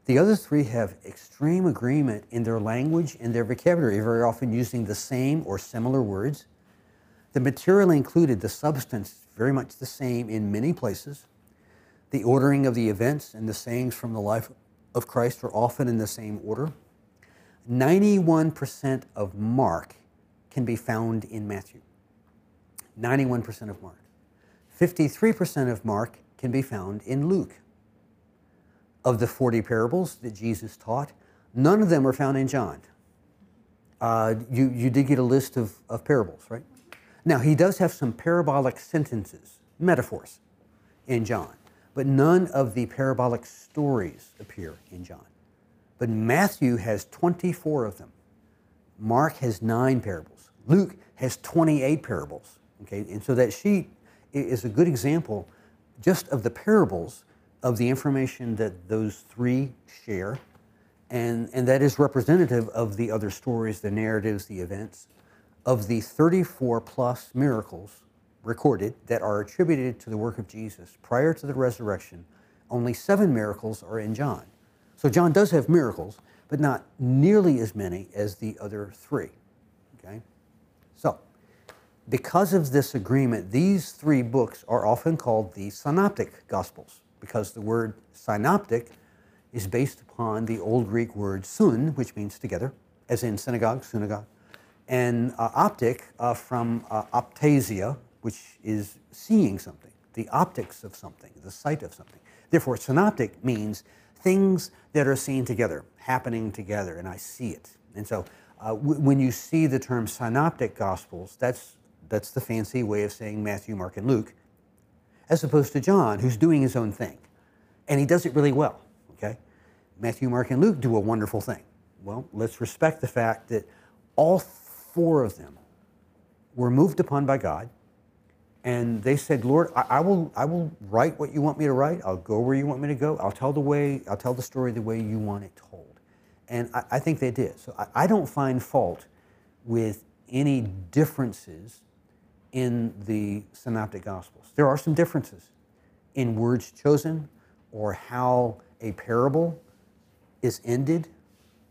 The other three have extreme agreement in their language and their vocabulary, very often using the same or similar words. The material included, the substance, very much the same in many places. The ordering of the events and the sayings from the life of Christ are often in the same order. 91% of Mark can be found in Matthew. 91% of Mark. 53% of Mark can be found in Luke. Of the 40 parables that Jesus taught, none of them are found in John. Uh, you, you did get a list of, of parables, right? Now, he does have some parabolic sentences, metaphors, in John but none of the parabolic stories appear in John. But Matthew has 24 of them. Mark has nine parables. Luke has 28 parables. Okay, and so that sheet is a good example just of the parables of the information that those three share. And, and that is representative of the other stories, the narratives, the events, of the 34 plus miracles recorded that are attributed to the work of Jesus prior to the resurrection, only seven miracles are in John. So John does have miracles, but not nearly as many as the other three. Okay? So, because of this agreement, these three books are often called the synoptic gospels, because the word synoptic is based upon the Old Greek word sun, which means together, as in synagogue, synagogue, and uh, optic uh, from uh, optasia, which is seeing something, the optics of something, the sight of something. Therefore, synoptic means things that are seen together, happening together, and I see it. And so uh, w- when you see the term synoptic gospels, that's, that's the fancy way of saying Matthew, Mark, and Luke, as opposed to John, who's doing his own thing. And he does it really well, okay? Matthew, Mark, and Luke do a wonderful thing. Well, let's respect the fact that all four of them were moved upon by God and they said, Lord, I, I, will, I will write what you want me to write. I'll go where you want me to go. I'll tell the way, I'll tell the story the way you want it told. And I, I think they did. So I, I don't find fault with any differences in the synoptic gospels. There are some differences in words chosen or how a parable is ended.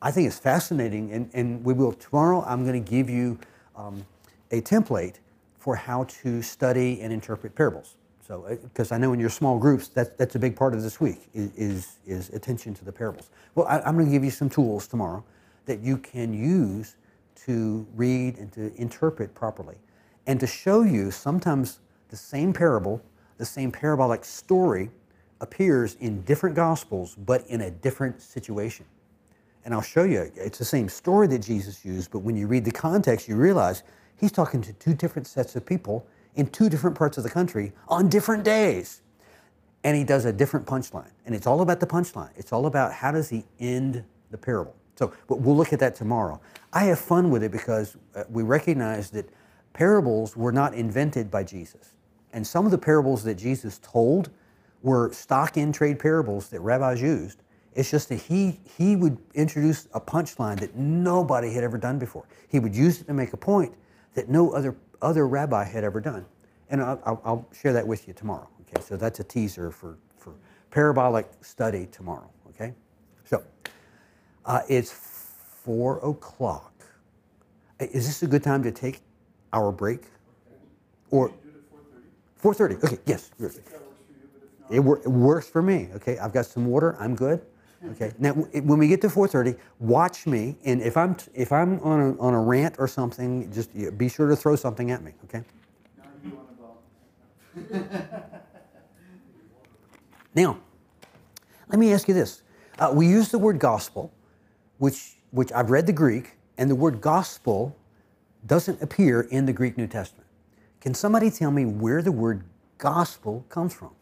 I think it's fascinating, and, and we will tomorrow. I'm going to give you um, a template for how to study and interpret parables. So, because uh, I know in your small groups, that, that's a big part of this week is, is, attention to the parables. Well, I, I'm going to give you some tools tomorrow that you can use to read and to interpret properly, and to show you sometimes the same parable, the same parabolic story appears in different gospels, but in a different situation. And I'll show you, it's the same story that Jesus used, but when you read the context, you realize He's talking to two different sets of people in two different parts of the country on different days. And he does a different punchline. And it's all about the punchline. It's all about how does he end the parable. So but we'll look at that tomorrow. I have fun with it because uh, we recognize that parables were not invented by Jesus. And some of the parables that Jesus told were stock in trade parables that rabbis used. It's just that he, he would introduce a punchline that nobody had ever done before. He would use it to make a point that no other, other rabbi had ever done. And I'll, I'll, share that with you tomorrow. Okay, so that's a teaser for, for parabolic study tomorrow. Okay, so uh, it's four o'clock. Is this a good time to take our break? Or 4:30. Okay. Yes. It works for me. Okay. I've got some water. I'm good. Okay. Now, when we get to 4:30, watch me, and if I'm if I'm on a, on a rant or something, just be sure to throw something at me. Okay. Now, let me ask you this. Uh, we use the word gospel, which, which I've read the Greek, and the word gospel doesn't appear in the Greek New Testament. Can somebody tell me where the word gospel comes from?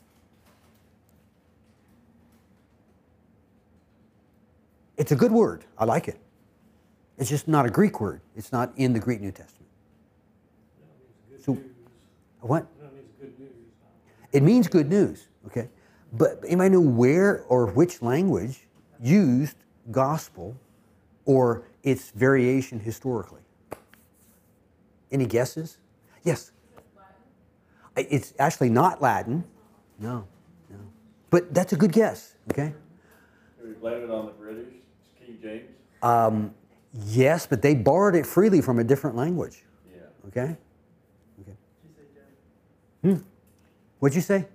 It's a good word. I like it. It's just not a Greek word. It's not in the Greek New Testament. So, what? It means good news, okay? But anybody know where or which language used gospel or its variation historically? Any guesses? Yes. It's actually not Latin. No, no. But that's a good guess, okay?
It was landed on the British, King James.
Um, yes, but they borrowed it freely from a different language,
Yeah.
okay? Okay. Hmm. What'd you say?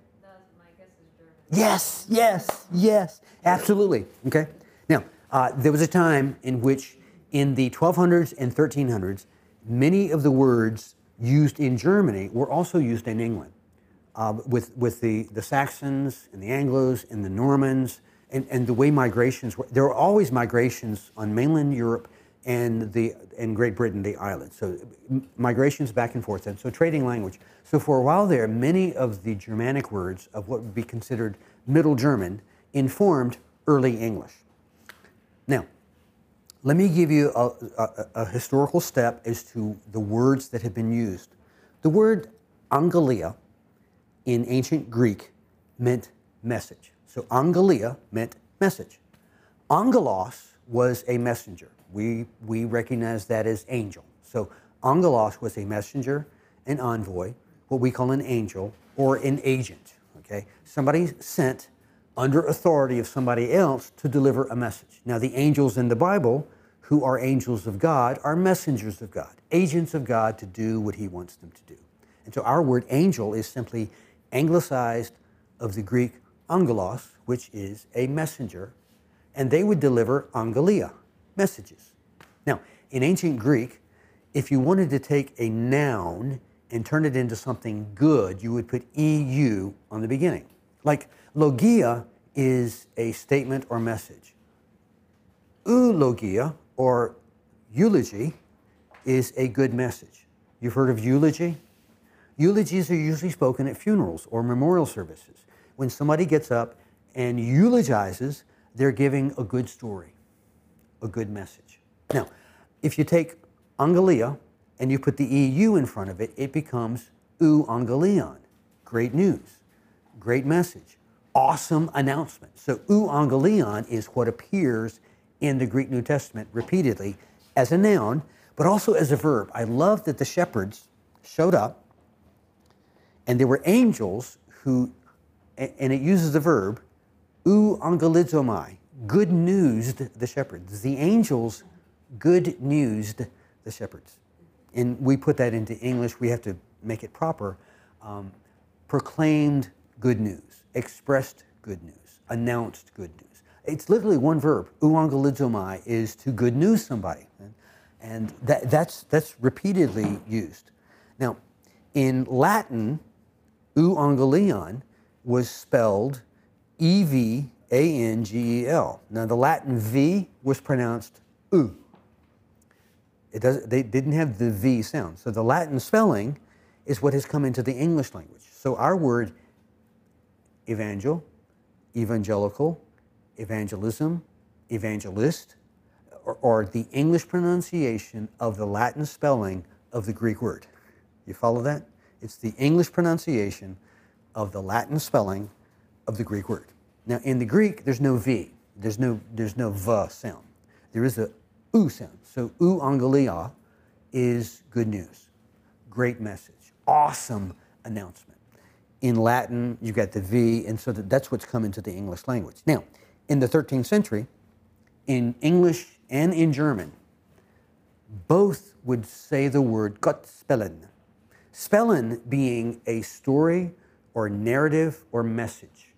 Yes, yes, yes, absolutely. Okay. Now, uh, there was a time in which, in the 1200s and 1300s, many of the words used in Germany were also used in England, uh, with with the the Saxons and the Anglos and the Normans, and, and the way migrations were. There were always migrations on mainland Europe and the and Great Britain, the islands. So migrations back and forth, and so trading language. So for a while there, many of the Germanic words of what would be considered Middle German informed early English. Now, let me give you a, a, a historical step as to the words that have been used. The word angelia in ancient Greek meant message. So angelia meant message. Angelos was a messenger. We, we recognize that as angel. So angelos was a messenger, an envoy, what we call an angel, or an agent. Okay, somebody sent under authority of somebody else to deliver a message. Now, the angels in the Bible, who are angels of God, are messengers of God, agents of God to do what He wants them to do. And so, our word angel is simply anglicized of the Greek angelos, which is a messenger, and they would deliver angelia, messages. Now, in ancient Greek, if you wanted to take a noun and turn it into something good, you would put EU on the beginning. Like logia is a statement or message. Eulogia or eulogy is a good message. You've heard of eulogy? Eulogies are usually spoken at funerals or memorial services. When somebody gets up and eulogizes, they're giving a good story, a good message. Now, if you take angelia and you put the EU in front of it, it becomes euangelion, great news, great message, awesome announcement. So euangelion is what appears in the Greek New Testament repeatedly as a noun, but also as a verb. I love that the shepherds showed up and there were angels who, and it uses the verb, euangelizomai, good newsed the shepherds. The angels good newsed the shepherds. And we put that into English, we have to make it proper. Um, proclaimed good news, expressed good news, announced good news. It's literally one verb. Euangelizomai is to good news somebody. And that, that's, that's repeatedly used. Now, in Latin, euangelion was spelled E V A N G E L. Now, the Latin V was pronounced U. It does, they didn't have the V sound. So the Latin spelling is what has come into the English language. So our word evangel, evangelical, evangelism, evangelist, or, or the English pronunciation of the Latin spelling of the Greek word. You follow that? It's the English pronunciation of the Latin spelling of the Greek word. Now, in the Greek, there's no V. There's no, there's no v sound. There is a u sound. So euangelia is good news, great message, awesome announcement. In Latin, you've got the V, and so that, that's what's come into the English language. Now, in the 13th century, in English and in German, both would say the word Gottspellen. Spellen being a story or narrative or message.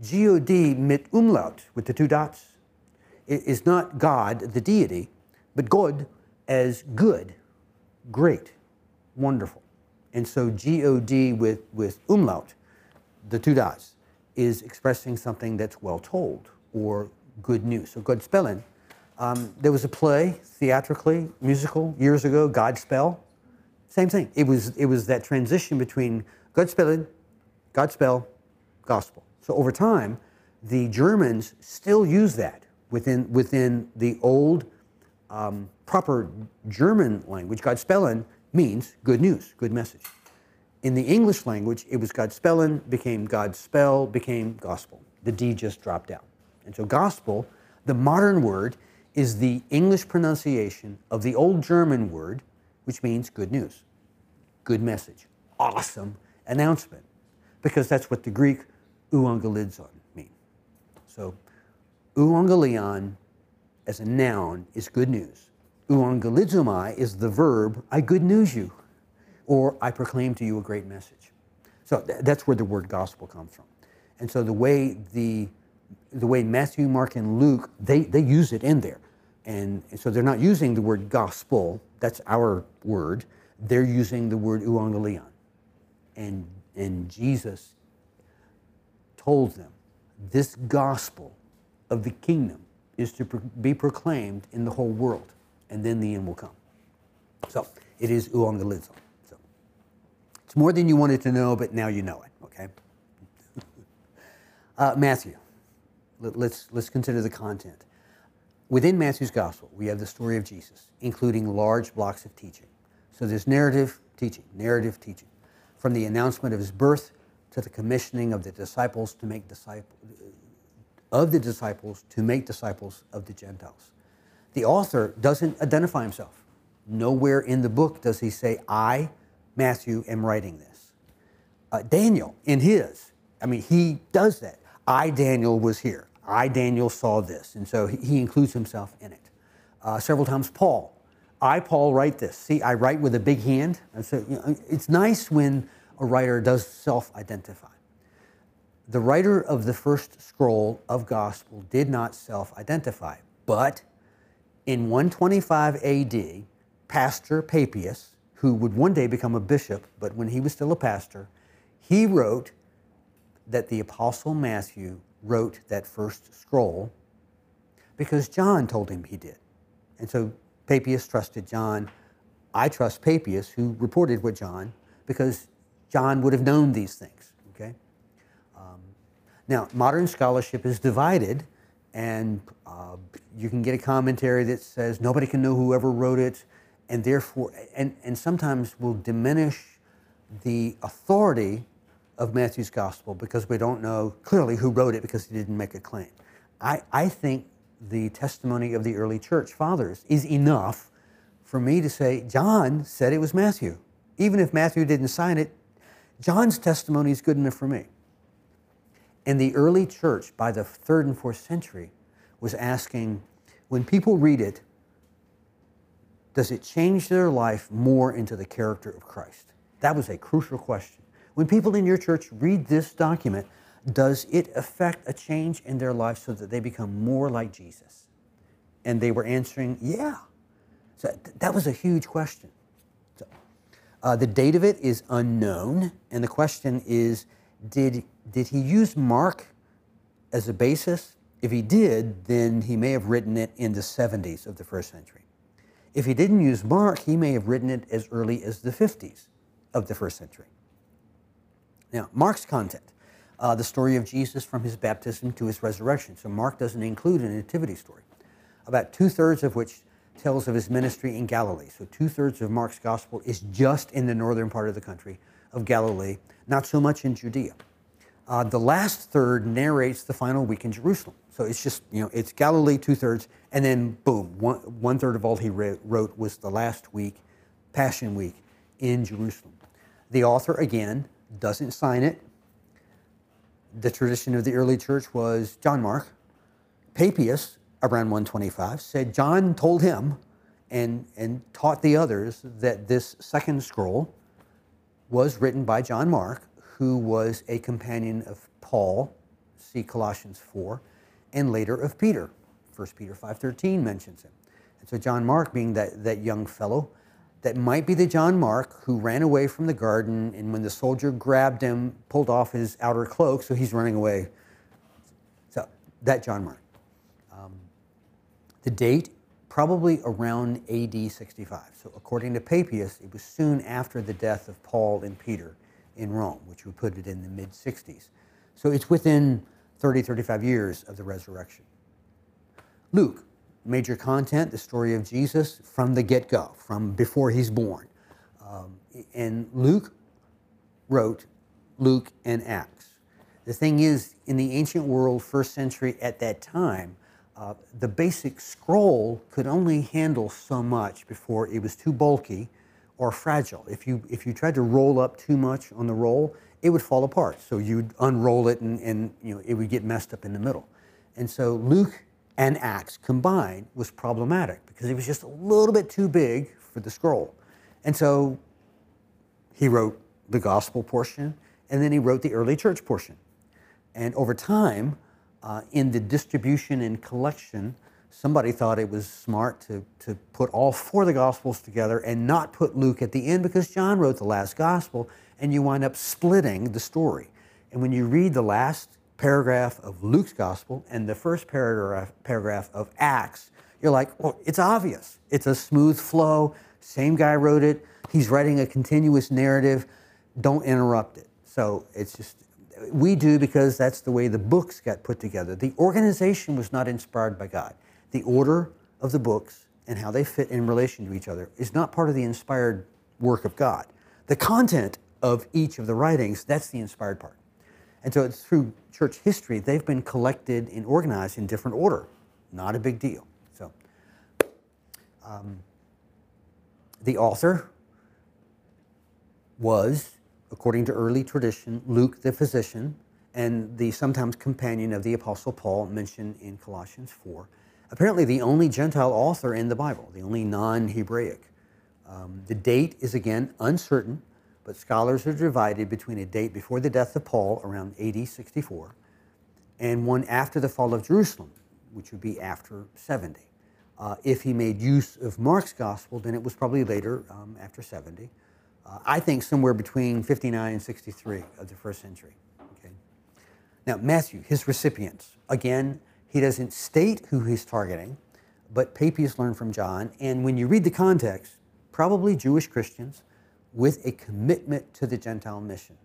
God mit umlaut, with the two dots, is not God, the deity, but God as good, great, wonderful. And so God with, with umlaut, the two dots, is expressing something that's well told or good news. So Godspellen. Um, there was a play, theatrically, musical, years ago, Godspell. Same thing. It was, it was that transition between Godspellen, Godspell, gospel. So over time, the Germans still use that within, within the old um, proper German language. Godspellen means good news, good message. In the English language, it was Godspellen, became Godspell, became gospel. The D just dropped out. And so gospel, the modern word, is the English pronunciation of the old German word, which means good news, good message, awesome announcement, because that's what the Greek euangelidzon mean. So euangelion as a noun is good news. Euangelizomai is the verb, I good news you or I proclaim to you a great message. So th- that's where the word gospel comes from. And so the way the the way Matthew, Mark, and Luke they, they use it in there. And, so they're not using the word gospel, that's our word. They're using the word euangelion. And and Jesus told them, this gospel of the kingdom is to be proclaimed in the whole world, and then the end will come. So it is euangelizon. It's more than you wanted to know, but now you know it, okay? uh, Matthew. Let's, let's consider the content. Within Matthew's gospel, we have the story of Jesus, including large blocks of teaching. So there's narrative teaching, narrative teaching, from the announcement of his birth to the commissioning of the disciples to make disciples of the disciples to make disciples of the Gentiles. The author doesn't identify himself. Nowhere in the book does he say, I Matthew am writing this. Uh, Daniel, in his, I mean, he does that. I, Daniel, was here. I, Daniel, saw this. And so he, includes himself in it. Uh, several times, Paul. I, Paul, write this. See, I write with a big hand. And so you know, it's nice when a writer does self identify. The writer of the first scroll of gospel did not self identify, but in 125 AD, Pastor Papias, who would one day become a bishop, but when he was still a pastor, he wrote that the Apostle Matthew wrote that first scroll because John told him he did. And so Papias trusted John. I trust Papias, who reported what John, because John would have known these things. Okay. Um, now, modern scholarship is divided, and uh, you can get a commentary that says nobody can know whoever wrote it and therefore, and, and sometimes will diminish the authority of Matthew's gospel because we don't know clearly who wrote it because he didn't make a claim. I, I think the testimony of the early church fathers is enough for me to say, John said it was Matthew. Even if Matthew didn't sign it, John's testimony is good enough for me. And the early church, by the third and fourth century, was asking, when people read it, does it change their life more into the character of Christ? That was a crucial question. When people in your church read this document, does it affect a change in their life so that they become more like Jesus? And they were answering, yeah. So th- that was a huge question. So, uh, the date of it is unknown, and the question is did, did he use Mark as a basis? If he did, then he may have written it in the 70s of the first century. If he didn't use Mark, he may have written it as early as the 50s of the first century. Now, Mark's content, uh, the story of Jesus from his baptism to his resurrection. So, Mark doesn't include a nativity story, about two thirds of which tells of his ministry in Galilee. So, two thirds of Mark's gospel is just in the northern part of the country of Galilee, not so much in Judea. Uh, the last third narrates the final week in Jerusalem. So it's just, you know, it's Galilee, two thirds, and then boom, one, one third of all he re- wrote was the last week, Passion Week, in Jerusalem. The author, again, doesn't sign it. The tradition of the early church was John Mark. Papias, around 125, said John told him and, and taught the others that this second scroll was written by John Mark, who was a companion of Paul, see Colossians 4, and later of Peter. 1 Peter 5.13 mentions him. And so John Mark, being that, that young fellow, that might be the John Mark who ran away from the garden, and when the soldier grabbed him, pulled off his outer cloak, so he's running away. So that John Mark. Um, the date, probably around AD 65. So according to Papias, it was soon after the death of Paul and Peter in Rome, which would put it in the mid 60s. So it's within 30, 35 years of the resurrection. Luke, major content, the story of Jesus from the get go, from before he's born. Um, and Luke wrote Luke and Acts. The thing is, in the ancient world, first century at that time, uh, the basic scroll could only handle so much before it was too bulky or fragile. If you, if you tried to roll up too much on the roll, it would fall apart. So you'd unroll it and, and you know, it would get messed up in the middle. And so Luke and Acts combined was problematic because it was just a little bit too big for the scroll. And so he wrote the gospel portion and then he wrote the early church portion. And over time, uh, in the distribution and collection, somebody thought it was smart to, to put all four of the Gospels together and not put Luke at the end because John wrote the last Gospel, and you wind up splitting the story. And when you read the last paragraph of Luke's Gospel and the first paragraph, paragraph of Acts, you're like, well, it's obvious. It's a smooth flow. Same guy wrote it. He's writing a continuous narrative. Don't interrupt it. So it's just, we do because that's the way the books got put together. The organization was not inspired by God the order of the books and how they fit in relation to each other is not part of the inspired work of God. The content of each of the writings, that's the inspired part. And so it's through church history, they've been collected and organized in different order. Not a big deal. So um, the author was, according to early tradition, Luke the physician and the sometimes companion of the Apostle Paul mentioned in Colossians 4 apparently the only Gentile author in the Bible, the only non Hebraic. Um, the date is again uncertain, but scholars are divided between a date before the death of Paul, around AD 64, and one after the fall of Jerusalem, which would be after 70. Uh, if he made use of Mark's gospel, then it was probably later, um, after 70. Uh, I think somewhere between 59 and 63 of the first century. Okay. Now, Matthew, his recipients, again, he doesn't state who he's targeting, but Papias learned from John. And when you read the context, probably Jewish Christians with a commitment to the Gentile mission,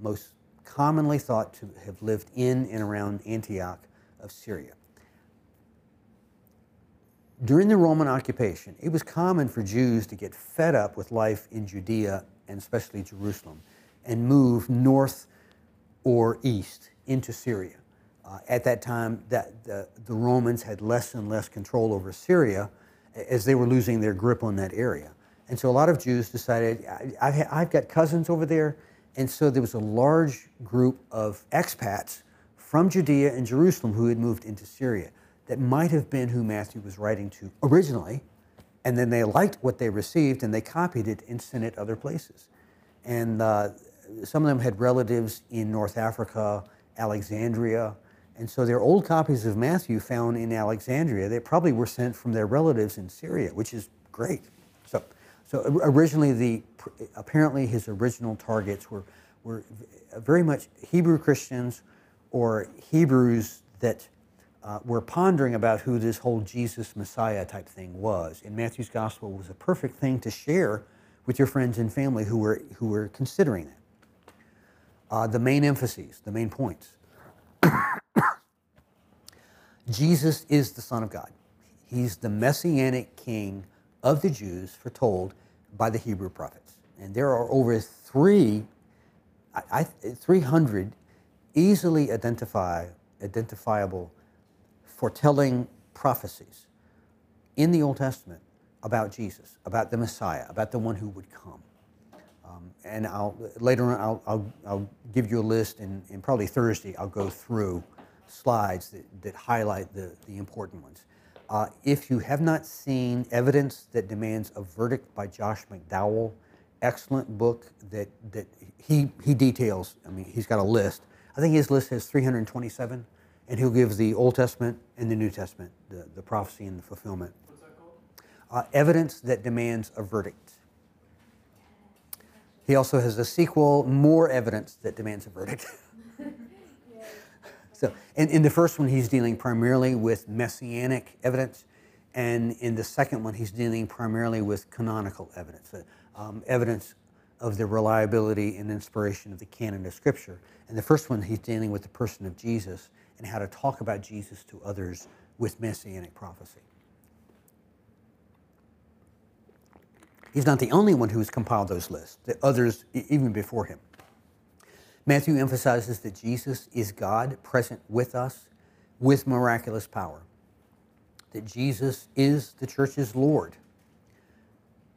most commonly thought to have lived in and around Antioch of Syria. During the Roman occupation, it was common for Jews to get fed up with life in Judea and especially Jerusalem and move north or east into Syria. Uh, at that time, that the, the, Romans had less and less control over Syria as they were losing their grip on that area. And so a lot of Jews decided, I, I've got cousins over there. And so there was a large group of expats from Judea and Jerusalem who had moved into Syria that might have been who Matthew was writing to originally. And then they liked what they received and they copied it and sent it other places. And uh, some of them had relatives in North Africa, Alexandria, and so their old copies of Matthew found in Alexandria, they probably were sent from their relatives in Syria, which is great. So, originally, the apparently his original targets were, were very much Hebrew Christians or Hebrews that uh, were pondering about who this whole Jesus Messiah type thing was. And Matthew's gospel was a perfect thing to share with your friends and family who were, who were considering that. Uh, the main emphases, the main points. Jesus is the Son of God. He's the messianic king of the Jews, foretold by the Hebrew prophets. And there are over three, I, 300 easily identify, identifiable, foretelling prophecies in the Old Testament about Jesus, about the Messiah, about the one who would come. Um, and I'll, later on, I'll, I'll, I'll, give you a list, and, and, probably Thursday, I'll go through slides that, that highlight the, the important ones. Uh, if you have not seen Evidence That Demands a Verdict by Josh McDowell, excellent book that, that he, he details. I mean, he's got a list. I think his list has 327, and he'll give the Old Testament and the New Testament, the, the prophecy and the fulfillment.
What's that called?
Uh, evidence that demands a verdict. He also has a sequel, More Evidence That Demands a Verdict. so, in, in the first one, he's dealing primarily with messianic evidence, and in the second one, he's dealing primarily with canonical evidence, uh, um, evidence of the reliability and inspiration of the canon of Scripture. And the first one, he's dealing with the person of Jesus and how to talk about Jesus to others with messianic prophecy. He's not the only one who's compiled those lists, the others even before him. Matthew emphasizes that Jesus is God present with us with miraculous power, that Jesus is the church's Lord.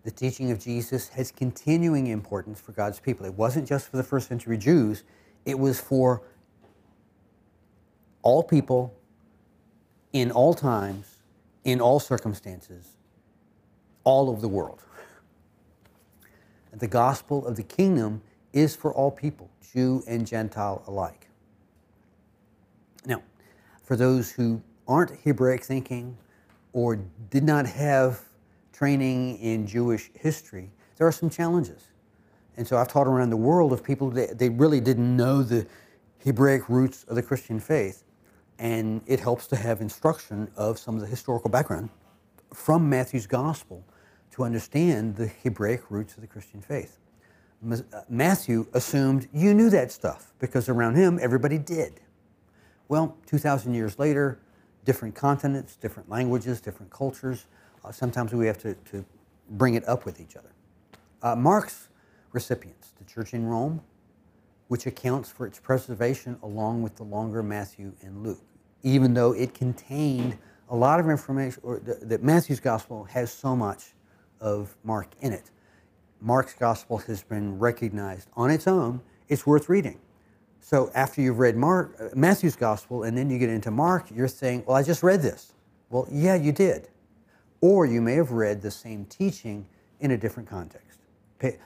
The teaching of Jesus has continuing importance for God's people. It wasn't just for the first century Jews, it was for all people, in all times, in all circumstances, all over the world. The gospel of the kingdom is for all people, Jew and Gentile alike. Now, for those who aren't Hebraic thinking or did not have training in Jewish history, there are some challenges. And so I've taught around the world of people that they really didn't know the Hebraic roots of the Christian faith. And it helps to have instruction of some of the historical background from Matthew's gospel to understand the Hebraic roots of the Christian faith. Uh, Matthew assumed you knew that stuff because around him everybody did. Well, 2,000 years later, different continents, different languages, different cultures, uh, sometimes we have to, to bring it up with each other. Uh, Mark's recipients, the church in Rome, which accounts for its preservation along with the longer Matthew and Luke, even though it contained a lot of information, or that Matthew's gospel has so much of Mark in it. Mark's gospel has been recognized on its own. It's worth reading. So after you've read Mark, uh, Matthew's gospel and then you get into Mark, you're saying, "Well, I just read this." Well, yeah, you did. Or you may have read the same teaching in a different context.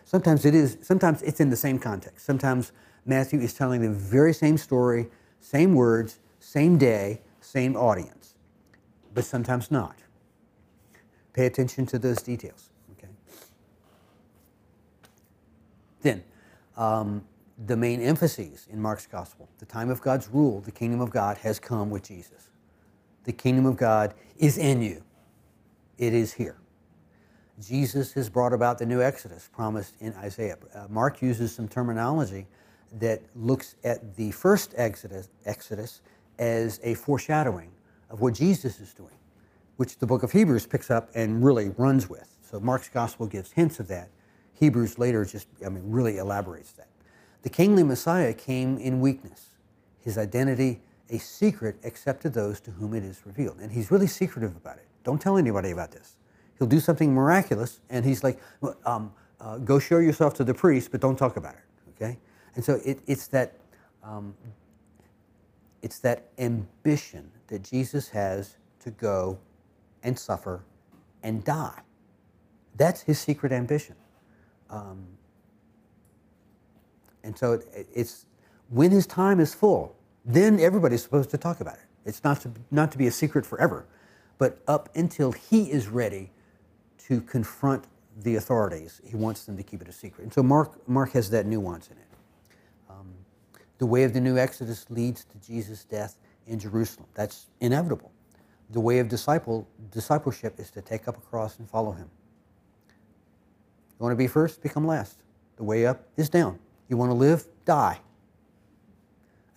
Sometimes it is, sometimes it's in the same context. Sometimes Matthew is telling the very same story, same words, same day, same audience. But sometimes not. Pay attention to those details. Okay. Then, um, the main emphases in Mark's gospel the time of God's rule, the kingdom of God has come with Jesus. The kingdom of God is in you, it is here. Jesus has brought about the new Exodus promised in Isaiah. Uh, Mark uses some terminology that looks at the first Exodus, Exodus as a foreshadowing of what Jesus is doing which the book of Hebrews picks up and really runs with. So Mark's gospel gives hints of that. Hebrews later just, I mean, really elaborates that. The kingly Messiah came in weakness, his identity a secret except to those to whom it is revealed. And he's really secretive about it. Don't tell anybody about this. He'll do something miraculous, and he's like, um, uh, go show yourself to the priest, but don't talk about it. Okay? And so it, it's that um, it's that ambition that Jesus has to go and suffer and die. That's his secret ambition. Um, and so it, it's when his time is full, then everybody's supposed to talk about it. It's not to, not to be a secret forever, but up until he is ready to confront the authorities, he wants them to keep it a secret. And so Mark, Mark has that nuance in it. Um, the way of the new Exodus leads to Jesus' death in Jerusalem. That's inevitable the way of disciple, discipleship is to take up a cross and follow him. You want to be first? Become last. The way up is down. You want to live? Die.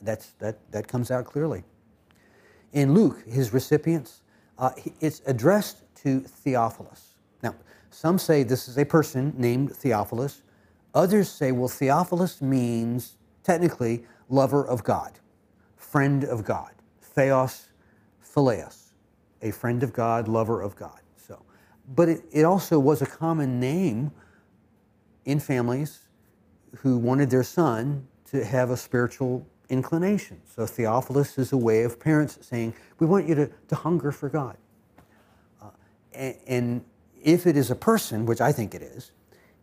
That's, that, that comes out clearly. In Luke, his recipients, uh, it's addressed to Theophilus. Now, some say this is a person named Theophilus. Others say, well, Theophilus means technically lover of God. friend of God. Theos, phileos, a friend of God, lover of God. So, but it, it also was a common name in families who wanted their son to have a spiritual inclination. So Theophilus is a way of parents saying, we want you to, to hunger for God. Uh, and, and if it is a person, which I think it is,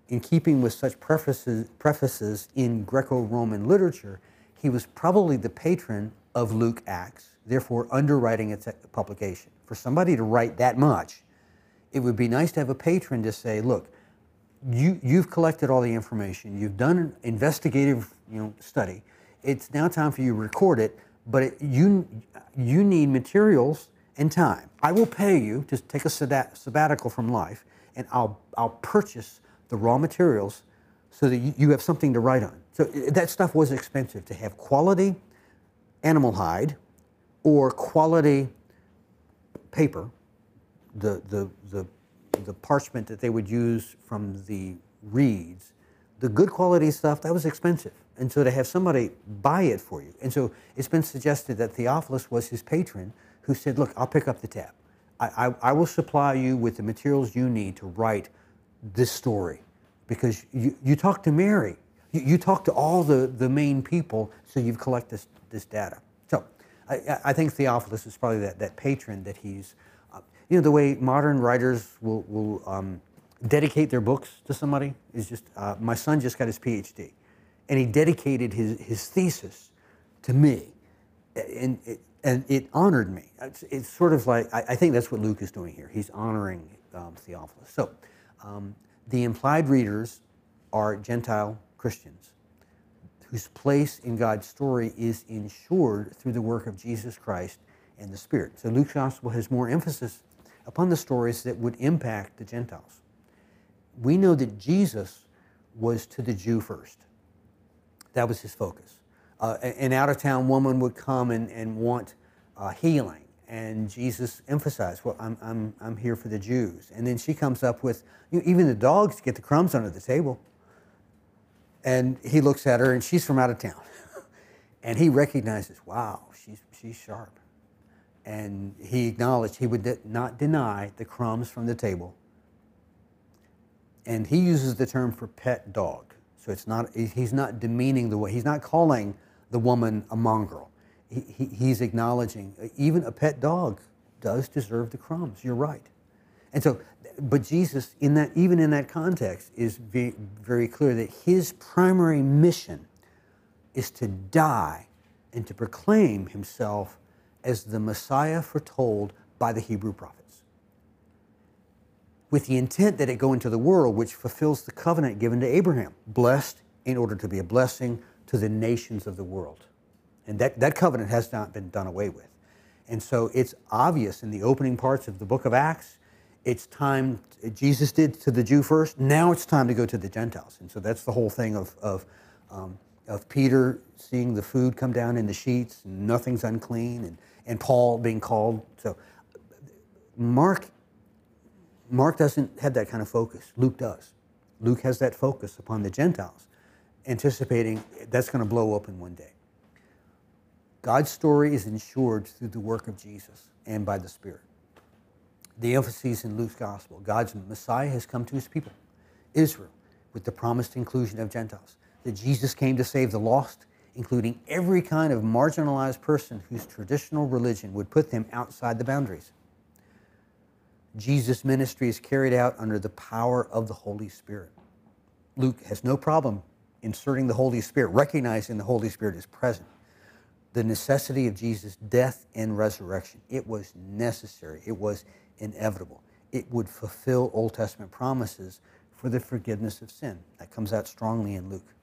in keeping with such prefaces, prefaces in Greco Roman literature, he was probably the patron of Luke Acts, therefore underwriting its publication. For somebody to write that much, it would be nice to have a patron to say, look, you, you've collected all the information, you've done an investigative you know, study, it's now time for you to record it, but it, you, you need materials and time. I will pay you to take a sabbatical from life, and I'll, I'll purchase the raw materials so that you, you have something to write on. So uh, that stuff was expensive to have quality animal hide or quality paper, the, the, the, the parchment that they would use from the reeds, the good quality stuff, that was expensive. And so to have somebody buy it for you. And so it's been suggested that Theophilus was his patron who said, Look, I'll pick up the tab. I, I, I will supply you with the materials you need to write this story because you, you talk to Mary, you, you talk to all the, the main people, so you've collected this, this data. So I, I think Theophilus is probably that, that patron that he's, you know, the way modern writers will, will um, dedicate their books to somebody is just, uh, my son just got his PhD, and he dedicated his, his thesis to me. And it, and it honored me. It's, it's sort of like, I, I, think that's what Luke is doing here. He's honoring um, Theophilus. So um, the implied readers are Gentile Christians whose place in God's story is ensured through the work of Jesus Christ and the Spirit. So Luke's gospel has more emphasis upon the stories that would impact the Gentiles. We know that Jesus was to the Jew first. That was his focus. Uh, an out of town woman would come and, and want uh, healing and Jesus emphasized, well, I'm, I'm, I'm here for the Jews. And then she comes up with, you know, even the dogs get the crumbs under the table. And he looks at her, and she's from out of town. and he recognizes, wow, she's, she's sharp. And he acknowledged he would de- not deny the crumbs from the table. And he uses the term for pet dog. So it's not, he's not demeaning the way, he's not calling the woman a mongrel he, he's acknowledging even a pet dog does deserve the crumbs. You're right. And so, but Jesus, in that, even in that context, is very clear that his primary mission is to die and to proclaim himself as the Messiah foretold by the Hebrew prophets. With the intent that it go into the world, which fulfills the covenant given to Abraham, blessed in order to be a blessing to the nations of the world. And that, that covenant has not been done away with. And so it's obvious in the opening parts of the book of Acts, it's time, Jesus did to the Jew first, now it's time to go to the Gentiles. And so that's the whole thing of, of, um, of Peter seeing the food come down in the sheets, and nothing's unclean, and, and Paul being called. So Mark, Mark doesn't have that kind of focus. Luke does. Luke has that focus upon the Gentiles, anticipating that's going to blow open one day. God's story is ensured through the work of Jesus and by the Spirit. The emphasis in Luke's gospel God's Messiah has come to his people, Israel, with the promised inclusion of Gentiles. That Jesus came to save the lost, including every kind of marginalized person whose traditional religion would put them outside the boundaries. Jesus' ministry is carried out under the power of the Holy Spirit. Luke has no problem inserting the Holy Spirit, recognizing the Holy Spirit is present the necessity of Jesus' death and resurrection. It was necessary, it was inevitable. It would fulfill Old Testament promises for the forgiveness of sin. That comes out strongly in Luke.